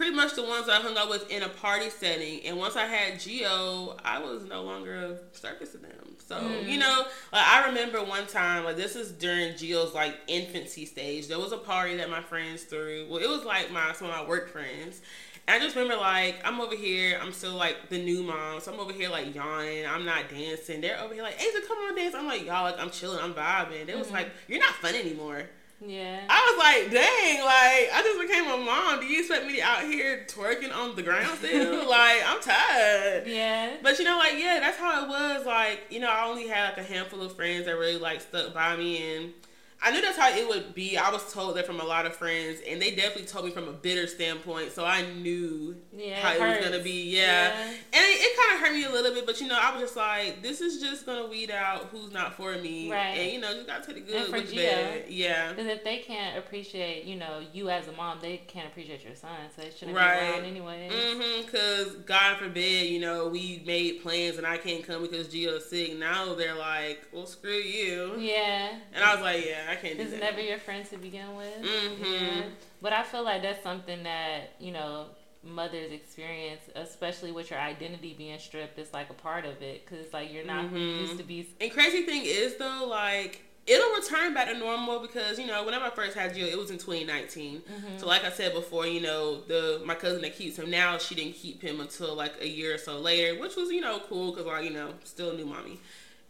pretty much the ones that I hung out with in a party setting. And once I had Geo, I was no longer of service to them. So, hmm. you know, like I remember one time, like this is during Geo's like infancy stage. There was a party that my friends threw. Well, it was like my some of my work friends. I just remember like I'm over here, I'm still like the new mom, so I'm over here like yawning, I'm not dancing. They're over here like, Aja, come on dance. I'm like, y'all like I'm chilling, I'm vibing. They was mm-hmm. like, You're not fun anymore. Yeah. I was like, dang, like I just became a mom. Do you expect me to out here twerking on the ground still? like, I'm tired. yeah. But you know, like, yeah, that's how it was. Like, you know, I only had like a handful of friends that really like stuck by me and I knew that's how it would be. I was told that from a lot of friends, and they definitely told me from a bitter standpoint. So I knew Yeah, how it it was gonna be. Yeah, Yeah. and it, it kind of hurt me a little bit. But you know, I was just like, this is just gonna weed out who's not for me, Right. And you know, you gotta take the good with the bad. Yeah, Because if they can't appreciate, you know, you as a mom, they can't appreciate your son, so they shouldn't Right. be around anyway. Mm-hmm. Cause God forbid, you know, we made plans and I can't come because Gio's sick. Now they're like, well, screw you. Yeah. And I was like, yeah, I can't do It's never your friend to begin with. Mhm. Yeah. But I feel like that's something that, you know, mothers experience, especially with your identity being stripped. It's like a part of it because like you're not who you Mhm. used to be. And crazy thing is though, like it'll return back to normal because you know whenever I first had Gio, it was in 2019. Mm-hmm. So like I said before, you know the my cousin that keeps him now, she didn't keep him until like a year or so later, which was you know cool because like you know still a new mommy.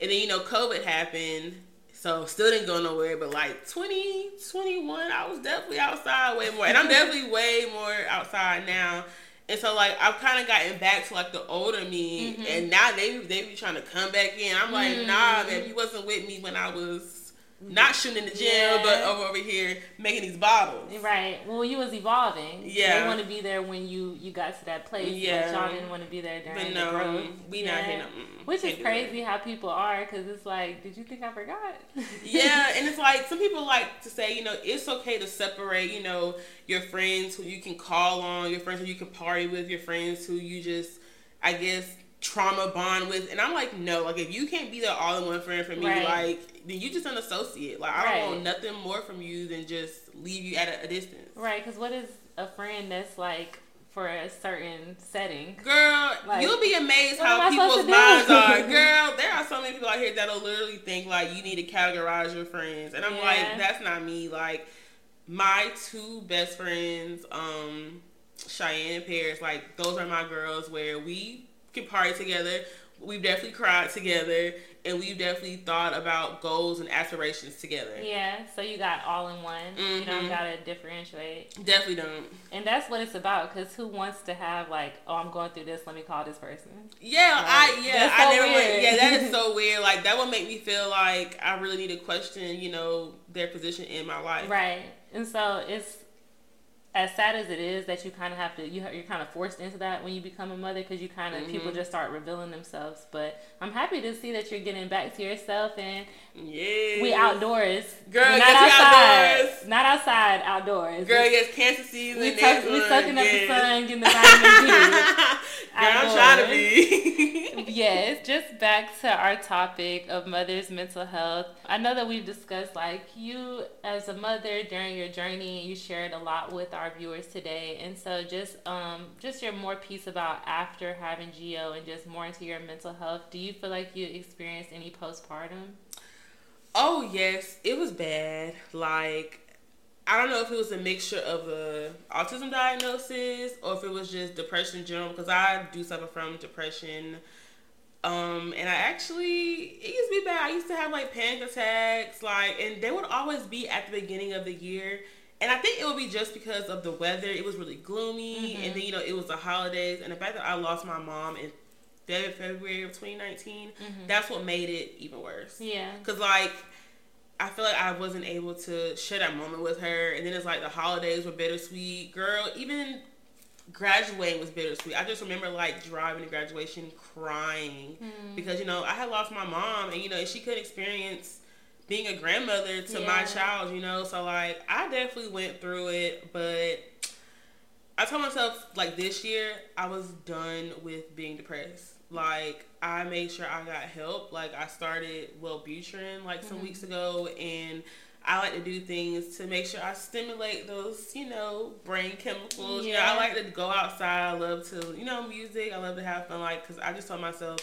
And then you know COVID happened. So still didn't go nowhere, but like 2021, I was definitely outside way more, and I'm definitely way more outside now. And so like I've kind of gotten back to like the older me, Mm-hmm. and now they they be trying to come back in. I'm like, nah, man, you wasn't with me when I was not shooting in the gym, Yeah. but over over here making these bottles. Right. Well, you was evolving. Yeah. They want to be there when you you got to that place. Yeah. But y'all didn't want to be there during But the no, growth. we not here. No, mm, Which is crazy how people are because it's like, did you think I forgot? yeah, and it's like some people like to say, you know, it's okay to separate, you know, your friends who you can call on, your friends who you can party with, your friends who you just, I guess, trauma bond with. And I'm like, no, like if you can't be the all in one friend for me, Right. like then you just an associate. Like I Right. don't want nothing more from you than just leave you at a, a distance. right. Because what is a friend that's like for a certain setting? Girl, Like, you'll be amazed how people's minds are. Girl, there are so many people out here that'll literally think like you need to categorize your friends. And I'm Yeah. like, that's not me. Like my two best friends, um, Cheyenne and Paris, like those are my girls where we can party together. we've definitely cried together, and we've definitely thought about goals and aspirations together. Yeah, so you got all in one. Mm-hmm. You don't gotta differentiate. Definitely don't. And that's what it's about. Cause who wants to have like, oh, I'm going through this. Let me call this person. Yeah, like, I yeah, so I never. Went, yeah, that is so weird. Like that would make me feel like I really need to question, you know, their position in my life. Right, and so it's as sad as it is that you kind of have to you you're kind of forced into that when you become a mother because you kind of mm-hmm. people just start revealing themselves but i'm happy to see that you're getting back to yourself and yeah we outdoors girl not yes, outside outdoors. not outside outdoors girl yes cancer season we, tuck, we sucking up the sun getting the vitamin d Girl, I'm trying to be. yes, just back to our topic of mother's mental health. I know that we've discussed like you as a mother during your journey. You shared a lot with our viewers today, and so just um just your more piece about after having Geo and just more into your mental health. Do you feel like you experienced any postpartum? Oh yes, it was bad. Like I don't know if it was a mixture of the autism diagnosis or if it was just depression in general because I do suffer from depression. Um, and I actually it used to be bad. I used to have like panic attacks, like, and they would always be at the beginning of the year. And I think it would be just because of the weather. It was really gloomy, mm-hmm. and then you know it was the holidays, and the fact that I lost my mom in February of 2019, mm-hmm. that's what made it even worse. Yeah, because like I feel like I wasn't able to share that moment with her. And then it's like the holidays were bittersweet. Girl, even graduating was bittersweet. I just remember like driving to graduation crying mm. because, you know, I had lost my mom and, you know, she couldn't experience being a grandmother to yeah. my child, you know. So, like, I definitely went through it, but I told myself, like, this year I was done with being depressed. Like, I made sure I got help. Like I started Wellbutrin like some mm-hmm. weeks ago, and I like to do things to make sure I stimulate those, you know, brain chemicals. Yeah. You know, I like to go outside. I love to, you know, music. I love to have fun. Like, cause I just told myself,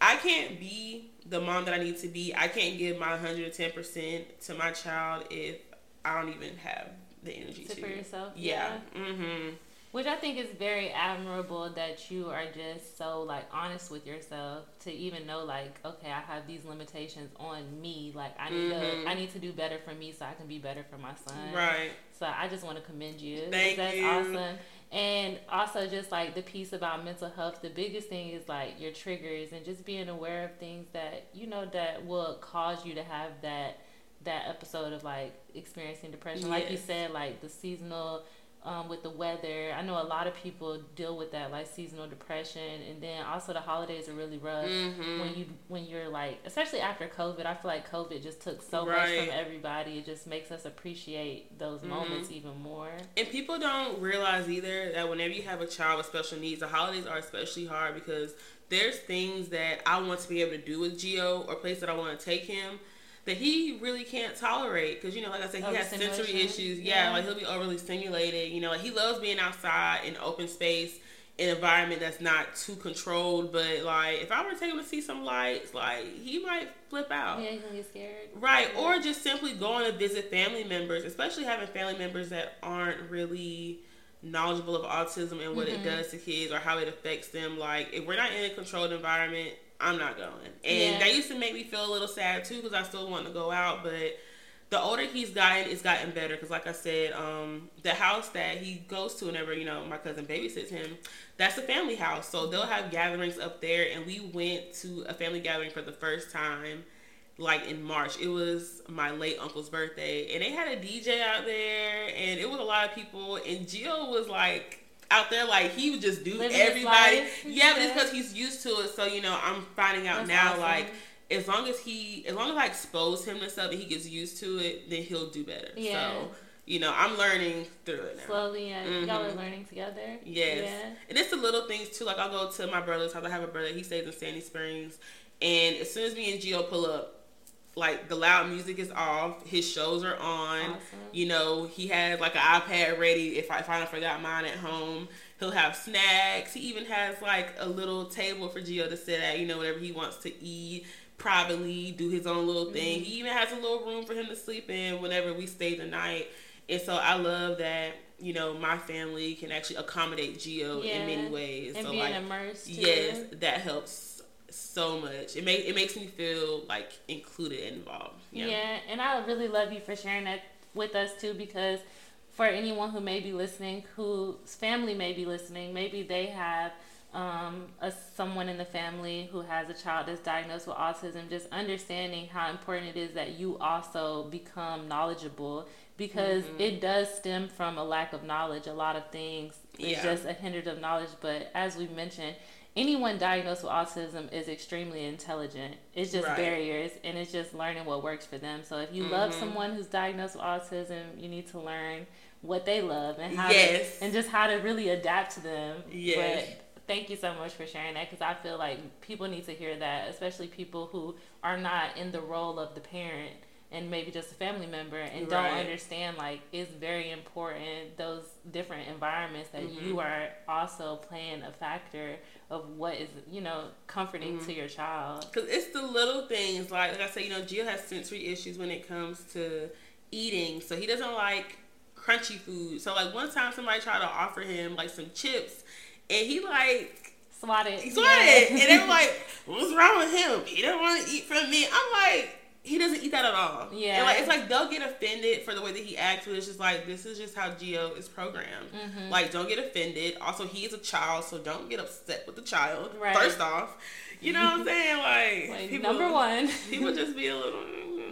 I can't be the mom that I need to be. I can't give my 110 percent to my child if I don't even have the energy to. to. For yourself. Yeah. yeah. Mm-hmm. Which I think is very admirable that you are just so like honest with yourself to even know like okay I have these limitations on me like I need mm-hmm. to I need to do better for me so I can be better for my son. Right. So I just want to commend you. Thank That's you. awesome. And also just like the piece about mental health, the biggest thing is like your triggers and just being aware of things that you know that will cause you to have that that episode of like experiencing depression. Yes. Like you said, like the seasonal um, with the weather. I know a lot of people deal with that, like seasonal depression, and then also the holidays are really rough mm-hmm. when you when you're like, especially after COVID. I feel like COVID just took so right. much from everybody. It just makes us appreciate those mm-hmm. moments even more. And people don't realize either that whenever you have a child with special needs, the holidays are especially hard because there's things that I want to be able to do with Geo or place that I want to take him that he really can't tolerate because you know, like I said, he has sensory issues. Yeah, yeah, like he'll be overly stimulated. You know, like he loves being outside in open space, an environment that's not too controlled. But like, if I were to take him to see some lights, like he might flip out. Yeah, he's gonna get scared. Right, yeah. or just simply going to visit family members, especially having family members that aren't really knowledgeable of autism and what mm-hmm. it does to kids or how it affects them. Like, if we're not in a controlled environment I'm not going. And yeah. that used to make me feel a little sad too because I still want to go out, but the older he's gotten, it's gotten better. Because like I said, um, the house that he goes to whenever you know my cousin babysits him, that's a family house. So they'll have gatherings up there, and we went to a family gathering for the first time. Like in March, it was my late uncle's birthday, and they had a DJ out there, and it was a lot of people. And Geo was like out there like he would just do Living everybody. Yeah, but it's because he's used to it. So you know, I'm finding out That's now awesome. like as long as he, as long as I expose him to stuff and he gets used to it, then he'll do better. Yeah. So you know, I'm learning through it now. Slowly, yeah. Mm-hmm. Y'all are learning together. Yes. Yeah. And it's the little things too. Like I'll go to my brother's house. I have a brother. He stays in Sandy Springs, and as soon as me and Geo pull up, like the loud music is off. His shows are on. Awesome. You know, he has like an iPad ready. If I finally forgot mine at home, he'll have snacks. He even has like a little table for Geo to sit at. You know, whatever he wants to eat privately, do his own little thing. Mm-hmm. He even has a little room for him to sleep in whenever we stay the night. And so I love that you know my family can actually accommodate Geo yeah. in many ways. And so being like, immersed. Too. Yes, that helps so much. It make it makes me feel like included and involved. Yeah. yeah, and I really love you for sharing that with us too because for anyone who may be listening, whose family may be listening, maybe they have um, a, someone in the family who has a child that's diagnosed with autism, just understanding how important it is that you also become knowledgeable because mm-hmm. it does stem from a lack of knowledge. A lot of things is yeah. just a hindrance of knowledge. But as we mentioned, anyone diagnosed with autism is extremely intelligent. It's just right. barriers and it's just learning what works for them. So if you mm-hmm. love someone who's diagnosed with autism, you need to learn what they love and how yes. to, and just how to really adapt to them. Yes. But thank you so much for sharing that because I feel like people need to hear that, especially people who are not in the role of the parent and maybe just a family member and right. don't understand like it's very important those different environments that mm-hmm. you are also playing a factor of what is you know comforting mm-hmm. to your child because it's the little things like like i said you know Gio has sensory issues when it comes to eating so he doesn't like crunchy food so like one time somebody tried to offer him like some chips and he like swatted. He swatted. Yeah. and they were like, What's wrong with him? He don't want to eat from me. I'm like, he doesn't eat that at all. Yeah. And like it's like they'll get offended for the way that he acts, but it's just like this is just how Geo is programmed. Mm-hmm. Like don't get offended. Also, he is a child, so don't get upset with the child. Right. First off, you know what I'm saying? Like, like people, number one, people just be a little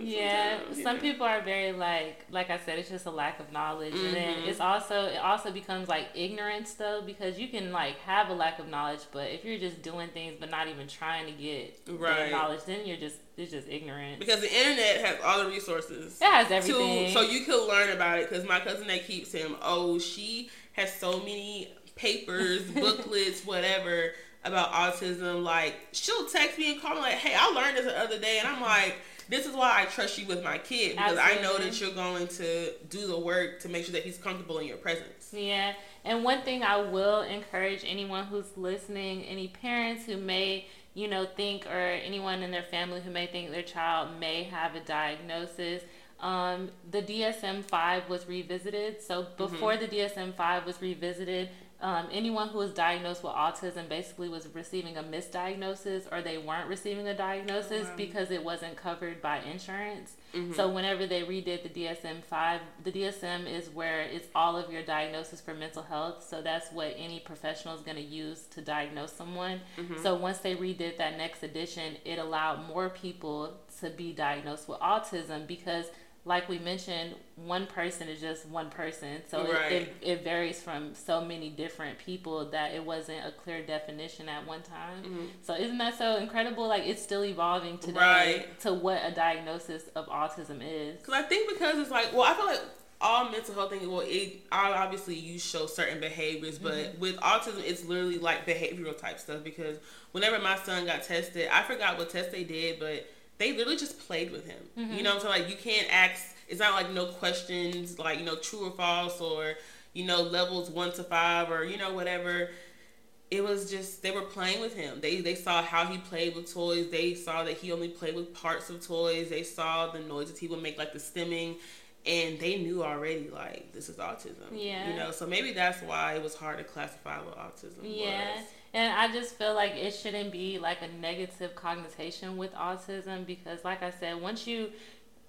yeah some know. people are very like like i said it's just a lack of knowledge mm-hmm. and then mm-hmm. it's also it also becomes like ignorance though because you can like have a lack of knowledge but if you're just doing things but not even trying to get right. knowledge then you're just it's just ignorant because the internet has all the resources it has everything to, so you could learn about it because my cousin that keeps him oh she has so many papers booklets whatever about autism like she'll text me and call me like hey i learned this the other day and i'm like this is why I trust you with my kid because Absolutely. I know that you're going to do the work to make sure that he's comfortable in your presence. Yeah. And one thing I will encourage anyone who's listening, any parents who may, you know, think or anyone in their family who may think their child may have a diagnosis, um, the DSM 5 was revisited. So mm-hmm. before mm-hmm. the DSM 5 was revisited, um, anyone who was diagnosed with autism basically was receiving a misdiagnosis or they weren't receiving a diagnosis because it wasn't covered by insurance. Mm-hmm. So whenever they redid the DSM 5, the DSM is where it's all of your diagnosis for mental health. So that's what any professional is going to use to diagnose someone. Mm-hmm. So once they redid that next edition, it allowed more people to be diagnosed with autism because – like we mentioned, one person is just one person. So right. it, it, it, varies from so many different people that it wasn't a clear definition at one time. Mm-hmm. So isn't that so incredible? Like it's still evolving today right. to what a diagnosis of autism is. Because I think because it's like, well, I feel like all mental health things, well, it obviously you show certain behaviors, but mm-hmm. with autism, it's literally like behavioral type stuff. Because whenever my son got tested, I forgot what test they did, but they literally just played with him. Mm-hmm. You know, so like you can't ask. It's not like no questions, like you know, true or false, or you know, levels one to five, or you know, whatever. It was just they were playing with him. They they saw how he played with toys. They saw that he only played with parts of toys. They saw the noises he would make, like the stimming, and they knew already like this is autism. Yeah, you know. So maybe that's why it was hard to classify what autism yeah. was. And I just feel like it shouldn't be like a negative connotation with autism because, like I said, once you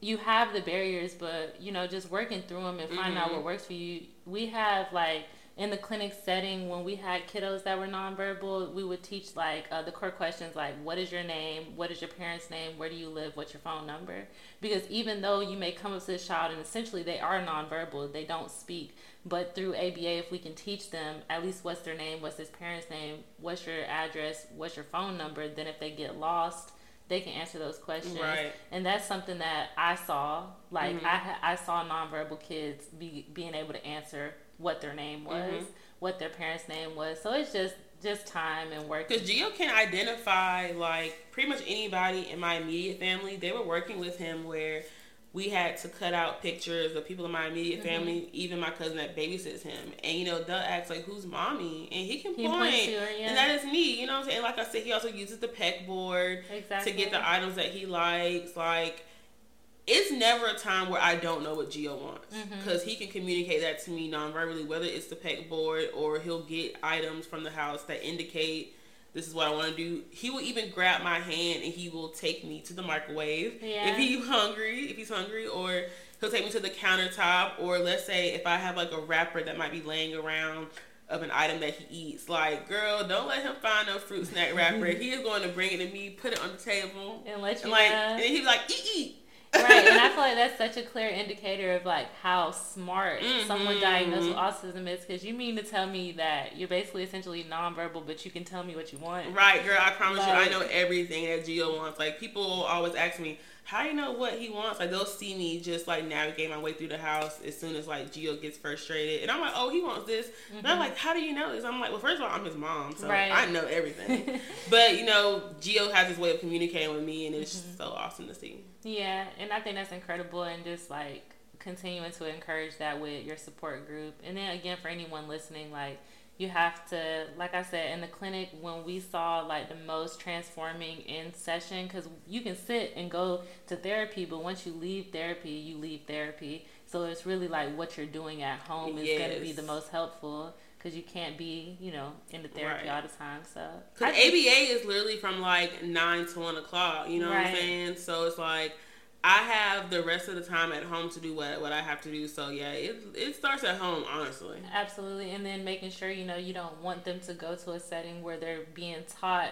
you have the barriers, but you know, just working through them and finding mm-hmm. out what works for you. We have like in the clinic setting when we had kiddos that were nonverbal, we would teach like uh, the core questions like what is your name, what is your parents' name, where do you live, what's your phone number? Because even though you may come up to this child and essentially they are nonverbal, they don't speak, but through ABA, if we can teach them at least what's their name, what's his parents' name, what's your address, what's your phone number, then if they get lost, they can answer those questions. Right. And that's something that I saw. Like mm-hmm. I I saw nonverbal kids be being able to answer what their name was, mm-hmm. what their parents' name was. So it's just just time and work. Because Gio can identify like pretty much anybody in my immediate family. They were working with him where we had to cut out pictures of people in my immediate mm-hmm. family, even my cousin that babysits him. And you know, they'll ask like, "Who's mommy?" And he can he point, her, yeah. and that is me. You know what I'm saying? Like I said, he also uses the pegboard exactly. to get the items that he likes. Like, it's never a time where I don't know what Gio wants because mm-hmm. he can communicate that to me non-verbally, whether it's the pegboard or he'll get items from the house that indicate this is what I want to do. He will even grab my hand and he will take me to the microwave Yeah. if he's hungry, if he's hungry, or he'll take me to the countertop. Or let's say if I have like a wrapper that might be laying around of an item that he eats, like girl, don't let him find no fruit snack wrapper. he is going to bring it to me, put it on the table, And let you and like, know. and he's like, eat, eat. Right, and I feel like that's such a clear indicator of like how smart someone Mhm. diagnosed with autism is. Because you mean to tell me that you're basically essentially nonverbal, but you can tell me what you want. Right, girl. I promise you, I know everything that Gio wants. Like people always ask me, "How do you know what he wants?" Like they'll see me just like navigate my way through the house as soon as like Gio gets frustrated, and I'm like, "Oh, he wants this." And I'm like, "How do you know this?" I'm like, "Well, first of all, I'm his mom, so Mm-hmm. Right. I know everything." but you know, Gio has his way of communicating with me, and it's Mm-hmm. just so awesome to see. Yeah, and I think that's incredible, and just like continuing to encourage that with your support group. And then again, for anyone listening, like you have to, like I said, in the clinic when we saw like the most transforming in session, because you can sit and go to therapy, but once you leave therapy, you leave therapy. So it's really like what you're doing at home is going to be the most helpful. Because you can't be, you know, in the therapy Right. all the time. So Because ABA is literally from like nine to one o'clock. You know what I'm saying? So it's like I have the rest of the time at home to do what what I have to do. So yeah, it it starts at home, honestly. Absolutely, and then making sure you know you don't want them to go to a setting where they're being taught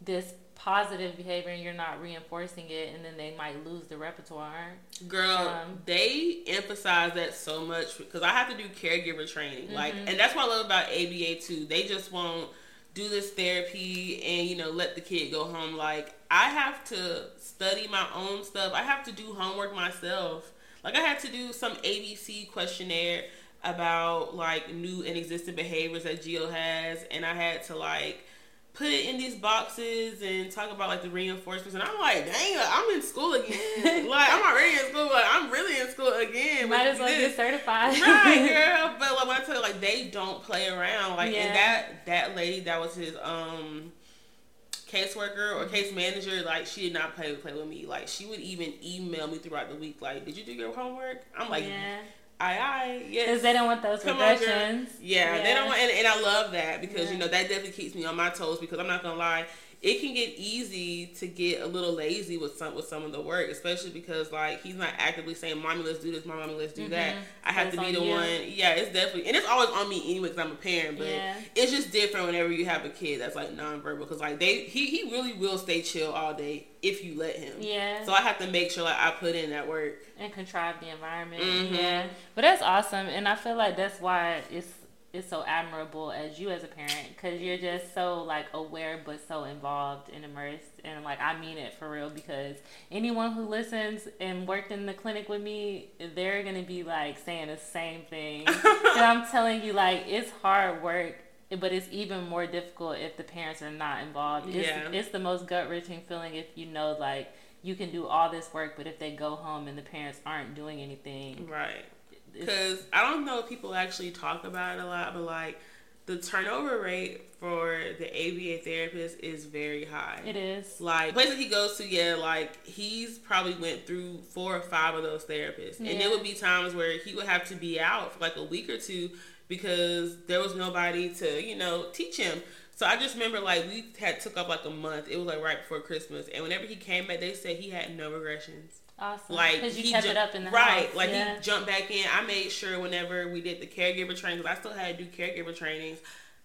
this positive behavior and you're not reinforcing it, and then they might lose the repertoire. Girl, Um, they emphasize that so much because I have to do caregiver training. Like, Mm-hmm. and that's what I love about ABA too. They just won't do this therapy and you know let the kid go home. Like, I have to study my own stuff. I have to do homework myself. Like, I had to do some ABC questionnaire about like new and existing behaviors that Geo has, and I had to like put it in these boxes and talk about like the reinforcements. And I'm like, dang, I'm in school again. like I'm already in school. Like I'm really in school again. Might as well this. get certified. right, girl. But like when I tell you, like they don't play around. Like Yeah. and that that lady that was his um caseworker or case manager, like she did not play play with me. Like she would even email me throughout the week, like, did you do your homework? I'm like, yeah, aye aye, yes. because they don't want those Come on, girl. regressions. Yeah, they don't want, and, and I love that because Yeah. you know that definitely keeps me on my toes. Because I'm not gonna lie, it can get easy to get a little lazy with some with some of the work, especially because like he's not actively saying, "Mommy, let's do this," "Mommy, let's do that." I have Mm-hmm. To it's be the on one. Yeah, it's definitely, and it's always on me anyway because I'm a parent. But Yeah. it's just different whenever you have a kid that's like nonverbal because like they he he really will stay chill all day if you let him. Yeah. So I have to make sure like I put in that work. and contrive the environment. Mhm. Yeah, but that's awesome, and I feel like that's why it's it's so admirable as you as a parent because you're just so like aware but so involved and immersed, and like I mean it for real because anyone who listens and worked in the clinic with me, they're gonna be like saying the same thing. and I'm telling you, like it's hard work. But it's even more difficult if the parents are not involved. It's, Yeah. it's the most gut wrenching feeling if you know like you can do all this work, but if they go home and the parents aren't doing anything, Right. Because I don't know if people actually talk about it a lot, but like the turnover rate for the ABA therapist is very high. it is. Like places he goes to, yeah, like he's probably went through four or five of those therapists, and there would be times where he would have to be out for like a week or two because there was nobody to you know teach him. So I just remember like we had took up like a month. It was like right before Christmas, and whenever he came back, they said he had no regressions. Awesome. Like because you he kept ju- it up in the right, house. like yeah. he jumped back in. I made sure whenever we did the caregiver training, 'cause I still had to do caregiver trainings.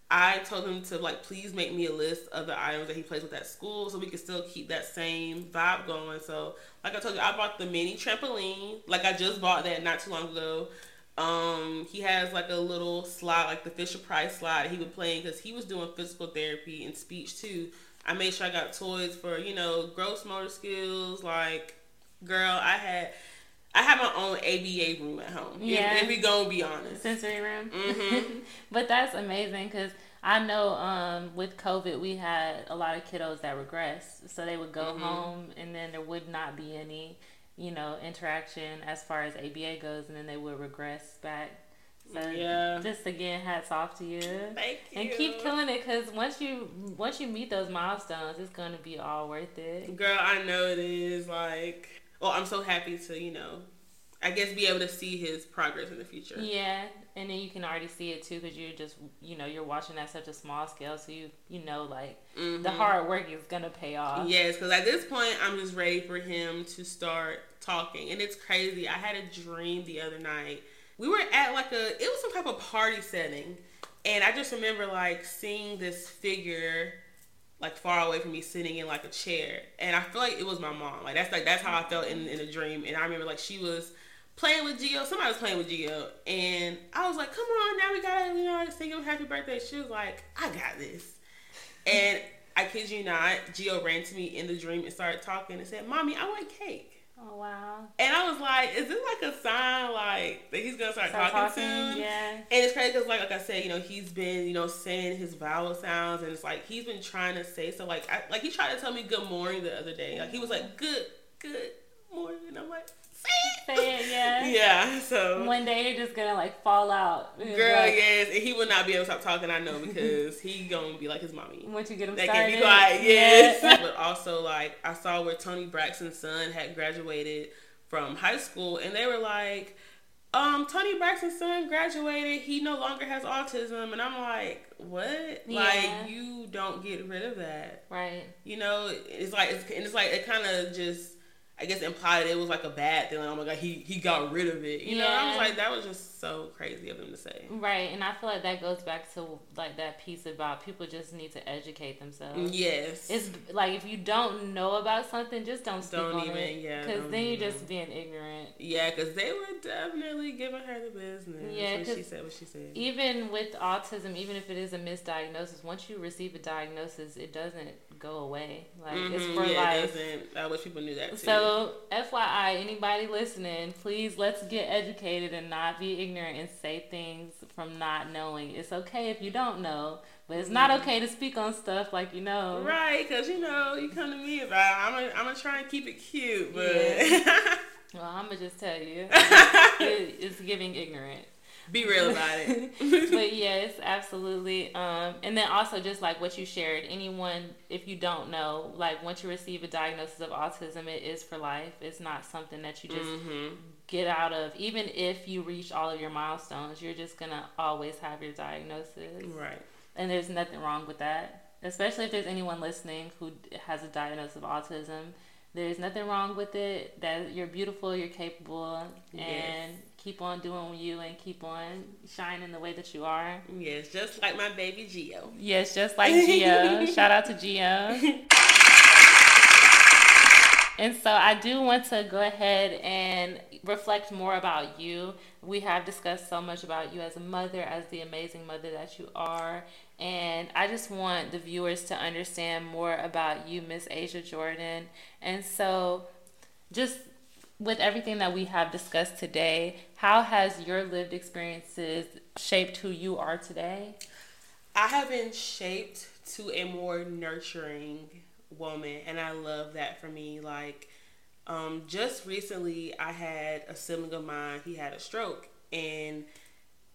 I told him to like please make me a list of the items that he plays with at school, so we could still keep that same vibe going. So, like I told you, I bought the mini trampoline. Like I just bought that not too long ago. Um, he has like a little slide, like the Fisher Price slide he would play because he was doing physical therapy and speech too. I made sure I got toys for you know gross motor skills. Like, girl, I had I have my own ABA room at home. Yeah. if, if we gonna be honest. sensory room. Mhm. but that's amazing because I know um, with COVID we had a lot of kiddos that regressed, so they would go Mhm. home and then there would not be any, you know, interaction as far as ABA goes, and then they would regress back. So Yeah. just again, hats off to you. Thank you. And keep killing it, cause once you once you meet those milestones, it's gonna be all worth it. Girl, I know it is. Like, well, I'm so happy to you know, I guess be able to see his progress in the future. Yeah, And then you can already see it too, because you're just, you know, you're watching at such a small scale, so you, you know, like mm-hmm. the hard work is gonna pay off. Yes, because at this point, I'm just ready for him to start talking, and it's crazy. I had a dream the other night. We were at like a, it was some type of party setting, and I just remember like seeing this figure like far away from me sitting in like a chair and i feel like it was my mom like that's like that's how i felt in, in a dream and i remember like she was playing with Gio. Somebody was playing with Gio, and I was like, "Come on, now we gotta, you know, sing him happy birthday." She was like, "I got this," and I kid you not, Gio ran to me in the dream and started talking and said, "Mommy, I want cake." Oh wow! And I was like, "Is this like a sign, like that he's gonna start, start talking, talking, soon?" Yeah. And it's crazy because, like, like I said, you know, he's been, you know, saying his vowel sounds, and it's like he's been trying to say so. Like, I, like he tried to tell me good morning the other day. Like he was like, "Good, good morning," and I'm like, say it, yeah. Yeah, so one day you're just gonna like fall out. Girl, like, yes, and he will not be able to stop talking. I know because he gonna be like his mommy. Once you get him that started, can be quiet, yes. Yeah. but also like I saw where Toni Braxton's son had graduated from high school, and they were like. Um, Toni Braxton's son graduated. He no longer has autism, and I'm like, what? Yeah. Like, you don't get rid of that, right? You know, it's like it's, and it's like it kind of just I guess implied it was like a bad thing. Like, oh my god, he he got rid of it. You yeah. know, I was like, that was just so crazy of him to say. Right, and I feel like that goes back to like that piece about people just need to educate themselves. Mm, yes, it's like if you don't know about something, just don't speak don't on even, it. Yeah, because then you're just being ignorant. Yeah, because they were definitely giving her the business. Yeah, she said what she said. Even with autism, even if it is a misdiagnosis, once you receive a diagnosis, it doesn't go away. Like mm-hmm, it's for yeah, life. It I wish people knew that too. So, FYI, anybody listening, please let's get educated and not be ignorant and say things from not knowing. It's okay if you don't know, but it's not mm-hmm. okay to speak on stuff like you know. Right, because you know you come to me about. I'm gonna I'm gonna try and keep it cute, but. Yeah. well, I'm gonna just tell you, it's giving ignorant. Be real about it. but yes, absolutely. Um, and then also just like what you shared, anyone if you don't know, like once you receive a diagnosis of autism, it is for life. It's not something that you just mm-hmm. get out of. Even if you reach all of your milestones, you're just gonna always have your diagnosis. Right. And there's nothing wrong with that. Especially if there's anyone listening who has a diagnosis of autism there's nothing wrong with it. That you're beautiful, you're capable, yes. Keep on doing you and keep on shining the way that you are. Yes, just like my baby Gio. Yes, just like Gio. Shout out to Gio. And so I do want to go ahead and reflect more about you. We have discussed so much about you as a mother, as the amazing mother that you are. And I just want the viewers to understand more about you, Miss Aja Jordan. And so, just with everything that we have discussed today, how has your lived experiences shaped who you are today? I have been shaped to a more nurturing woman, and I love that for me. Like, um, just recently, I had a sibling of mine, he had a stroke, and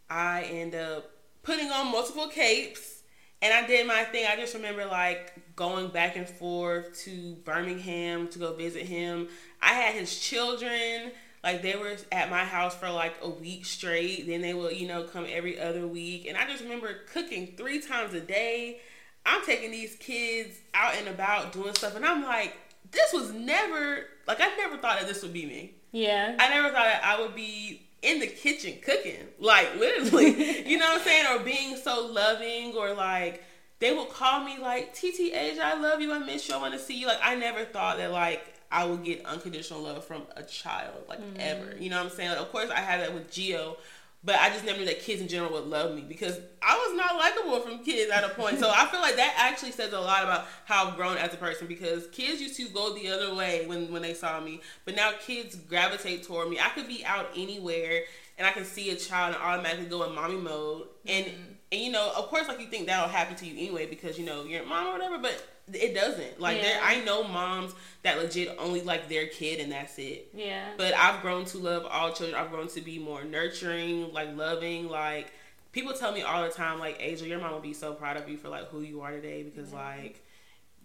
I end up putting on multiple capes and I did my thing. I just remember like going back and forth to Birmingham to go visit him. I had his children. Like they were at my house for like a week straight. Then they would, you know, come every other week. And I just remember cooking three times a day. I'm taking these kids out and about doing stuff. And I'm like, this was never, like, I never thought that this would be me. Yeah. I never thought that I would be in the kitchen cooking, like literally, you know what I'm saying, or being so loving, or like they would call me like TT Age, I love you, I miss you, I want to see you. Like I never thought that like I would get unconditional love from a child, like mm-hmm. ever. You know what I'm saying? Like, of course, I had that with Gio, but I just never knew that kids in general would love me because I was not likable from kids at a point. so I feel like that actually says a lot about how I've grown as a person because kids used to go the other way when, when they saw me, but now kids gravitate toward me. I could be out anywhere and I can see a child and automatically go in mommy mode. And, mm-hmm. and you know, of course, like you think that'll happen to you anyway because, you know, you're a mom or whatever, but it doesn't. Like yeah. there, I know moms that legit only like their kid and that's it. Yeah. But I've grown to love all children. I've grown to be more nurturing, like loving. Like people tell me all the time, like Aja, your mom will be so proud of you for like who you are today because yeah. like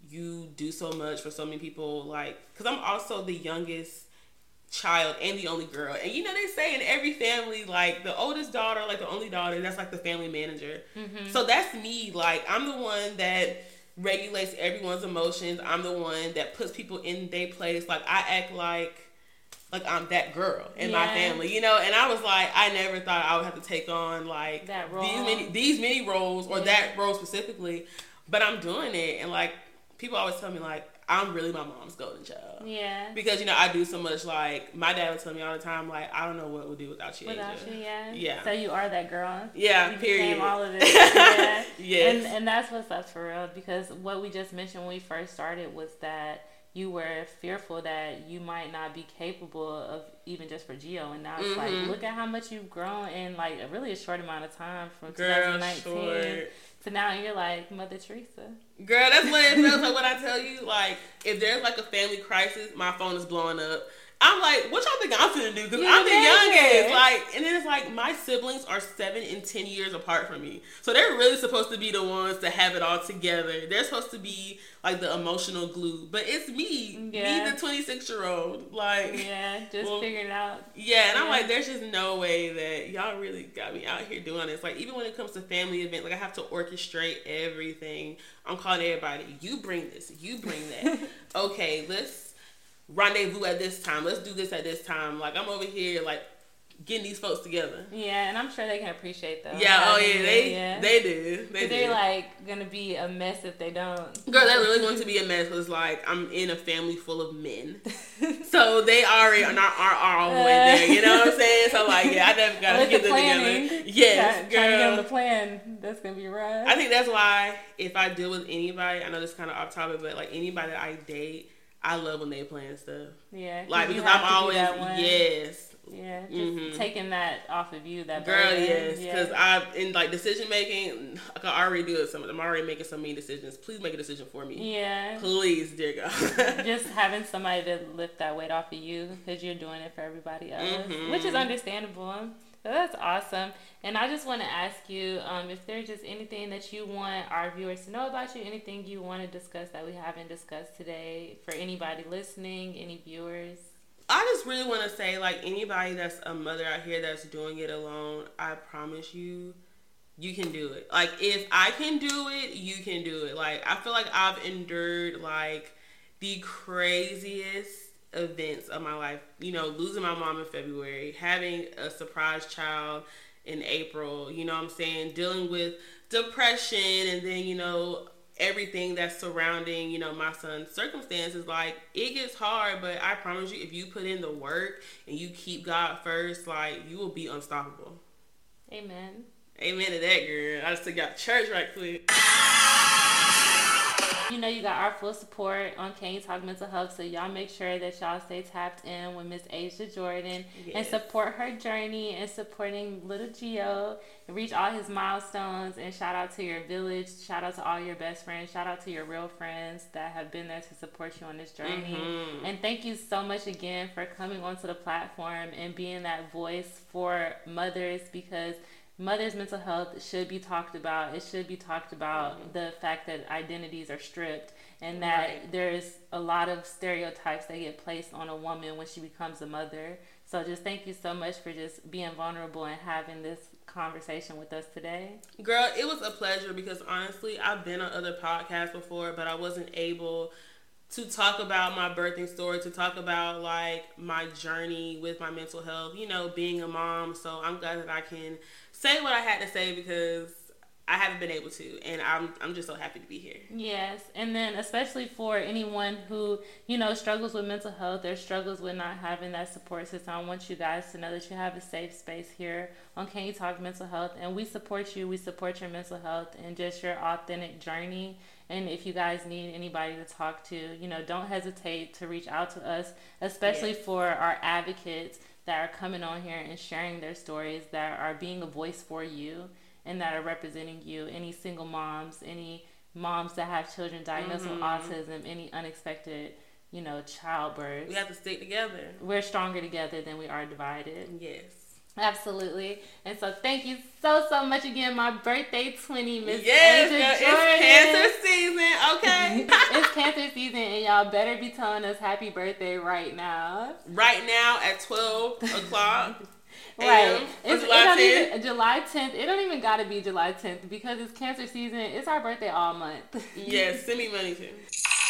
you do so much for so many people. Like, cause I'm also the youngest child and the only girl. And you know they say in every family, like the oldest daughter, like the only daughter, that's like the family manager. Mm-hmm. So that's me. Like I'm the one that regulates everyone's emotions. I'm the one that puts people in their place. Like I act like like I'm that girl in yeah. my family, you know. And I was like, I never thought I would have to take on like that role. these many these many roles or yeah. that role specifically. But I'm doing it, and like people always tell me like I'm really my mom's golden child. Yeah. Because you know I do so much. Like my dad would tell me all the time, like I don't know what we'll do without you. Without Aja. you, yeah. Yeah. So you are that girl. Yeah. You period. all of it. Yeah. yes. And and that's what's up for real. Because what we just mentioned when we first started was that you were fearful that you might not be capable of even just for Geo, and now it's mm-hmm. like look at how much you've grown in like a really a short amount of time from Girl, 2019 short. To now. You're like Mother Teresa. Girl, that's what it feels like. What I tell you, like if there's like a family crisis, my phone is blowing up I'm like, what y'all think I'm gonna do? Because I'm the youngest. Like, and then it's like my siblings are seven and ten years apart from me, so they're really supposed to be the ones to have it all together. They're supposed to be like the emotional glue, but it's me, yeah. me, the 26 year old. Like, yeah, just well, figuring it out. Yeah, and yeah. I'm like, there's just no way that y'all really got me out here doing this. Like, even when it comes to family events, like I have to orchestrate everything. I'm calling everybody. You bring this. You bring that. okay, let's rendezvous at this time. Let's do this at this time. Like I'm over here like getting these folks together. Yeah, and I'm sure they can appreciate that. Yeah, oh yeah, they yeah. they do. They They're like gonna be a mess if they don't. Girl, they're really going to be a mess because like I'm in a family full of men, so they already are not are, are all the way uh. there. You know what I'm saying? So like, yeah, I never gotta get the them planning, together. Yes, girl. Trying to get on the plan. That's gonna be rough. I think that's why if I deal with anybody, I know this kind of off topic, but like anybody that I date I love when they plan stuff. Yeah, like because I'm always yes. Yeah, just mm-hmm. taking that off of you. That girl, burden. yes, because yeah. I in like decision making, I can already do it. Some I'm already making so many decisions. Please make a decision for me. Yeah, please, dear God. just having somebody to lift that weight off of you because you're doing it for everybody else, mm-hmm. which is understandable. That's awesome. And I just want to ask you um, if there's just anything that you want our viewers to know about you, anything you want to discuss that we haven't discussed today for anybody listening, any viewers. I just really want to say, like, anybody that's a mother out here that's doing it alone, I promise you, you can do it. Like, if I can do it, you can do it. Like, I feel like I've endured, like, the craziest events of my life. You know, losing my mom in February, having a surprise child in April, you know what I'm saying? Dealing with depression and then, you know, everything that's surrounding, you know, my son's circumstances. Like, it gets hard, but I promise you, if you put in the work and you keep God first, like, you will be unstoppable. Amen. Amen to that, girl. I just took out church right quick. You know, you got our full support on You Talk Mental Health, so y'all make sure that y'all stay tapped in with Miss Aja Jordan yes. and support her journey and supporting little Geo and reach all his milestones. And shout out to your village, shout out to all your best friends, shout out to your real friends that have been there to support you on this journey. Mm-hmm. And thank you so much again for coming onto the platform and being that voice for mothers because mother's mental health should be talked about. It should be talked about mm-hmm. the fact that identities are stripped and that right. there's a lot of stereotypes that get placed on a woman when she becomes a mother. So just thank you so much for just being vulnerable and having this conversation with us today. Girl, it was a pleasure because honestly, I've been on other podcasts before, but I wasn't able to talk about my birthing story, to talk about like my journey with my mental health, you know, being a mom. So I'm glad that I can say what I had to say because I haven't been able to, and I'm I'm just so happy to be here. Yes, and then especially for anyone who you know struggles with mental health or struggles with not having that support system, I want you guys to know that you have a safe space here on Can You Talk Mental Health, and we support you. We support your mental health and just your authentic journey. And if you guys need anybody to talk to, you know, don't hesitate to reach out to us, especially yes. for our advocates that are coming on here and sharing their stories that are being a voice for you and that are representing you. Any single moms, any moms that have children diagnosed mm-hmm. with autism, any unexpected, you know, childbirth. We have to stick together. We're stronger together than we are divided. Yes. Absolutely. And so thank you so so much again. My birthday twenty, Miss yes, Aja Jordan. It's cancer season, okay? it's cancer season season, and y'all better be telling us happy birthday right now. Right now at 12 o'clock. Right. It's, July, it 10th? Even, July 10th. It don't even got to be July 10th because it's cancer season. It's our birthday all month. yes, send me money too.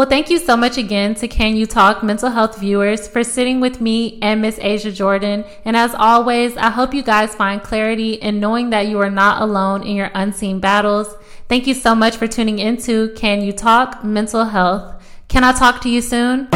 Well, thank you so much again to Can You Talk mental health viewers for sitting with me and Miss Aja Jordan. And as always, I hope you guys find clarity in knowing that you are not alone in your unseen battles. Thank you so much for tuning into Can You Talk Mental Health. Can I talk to you soon?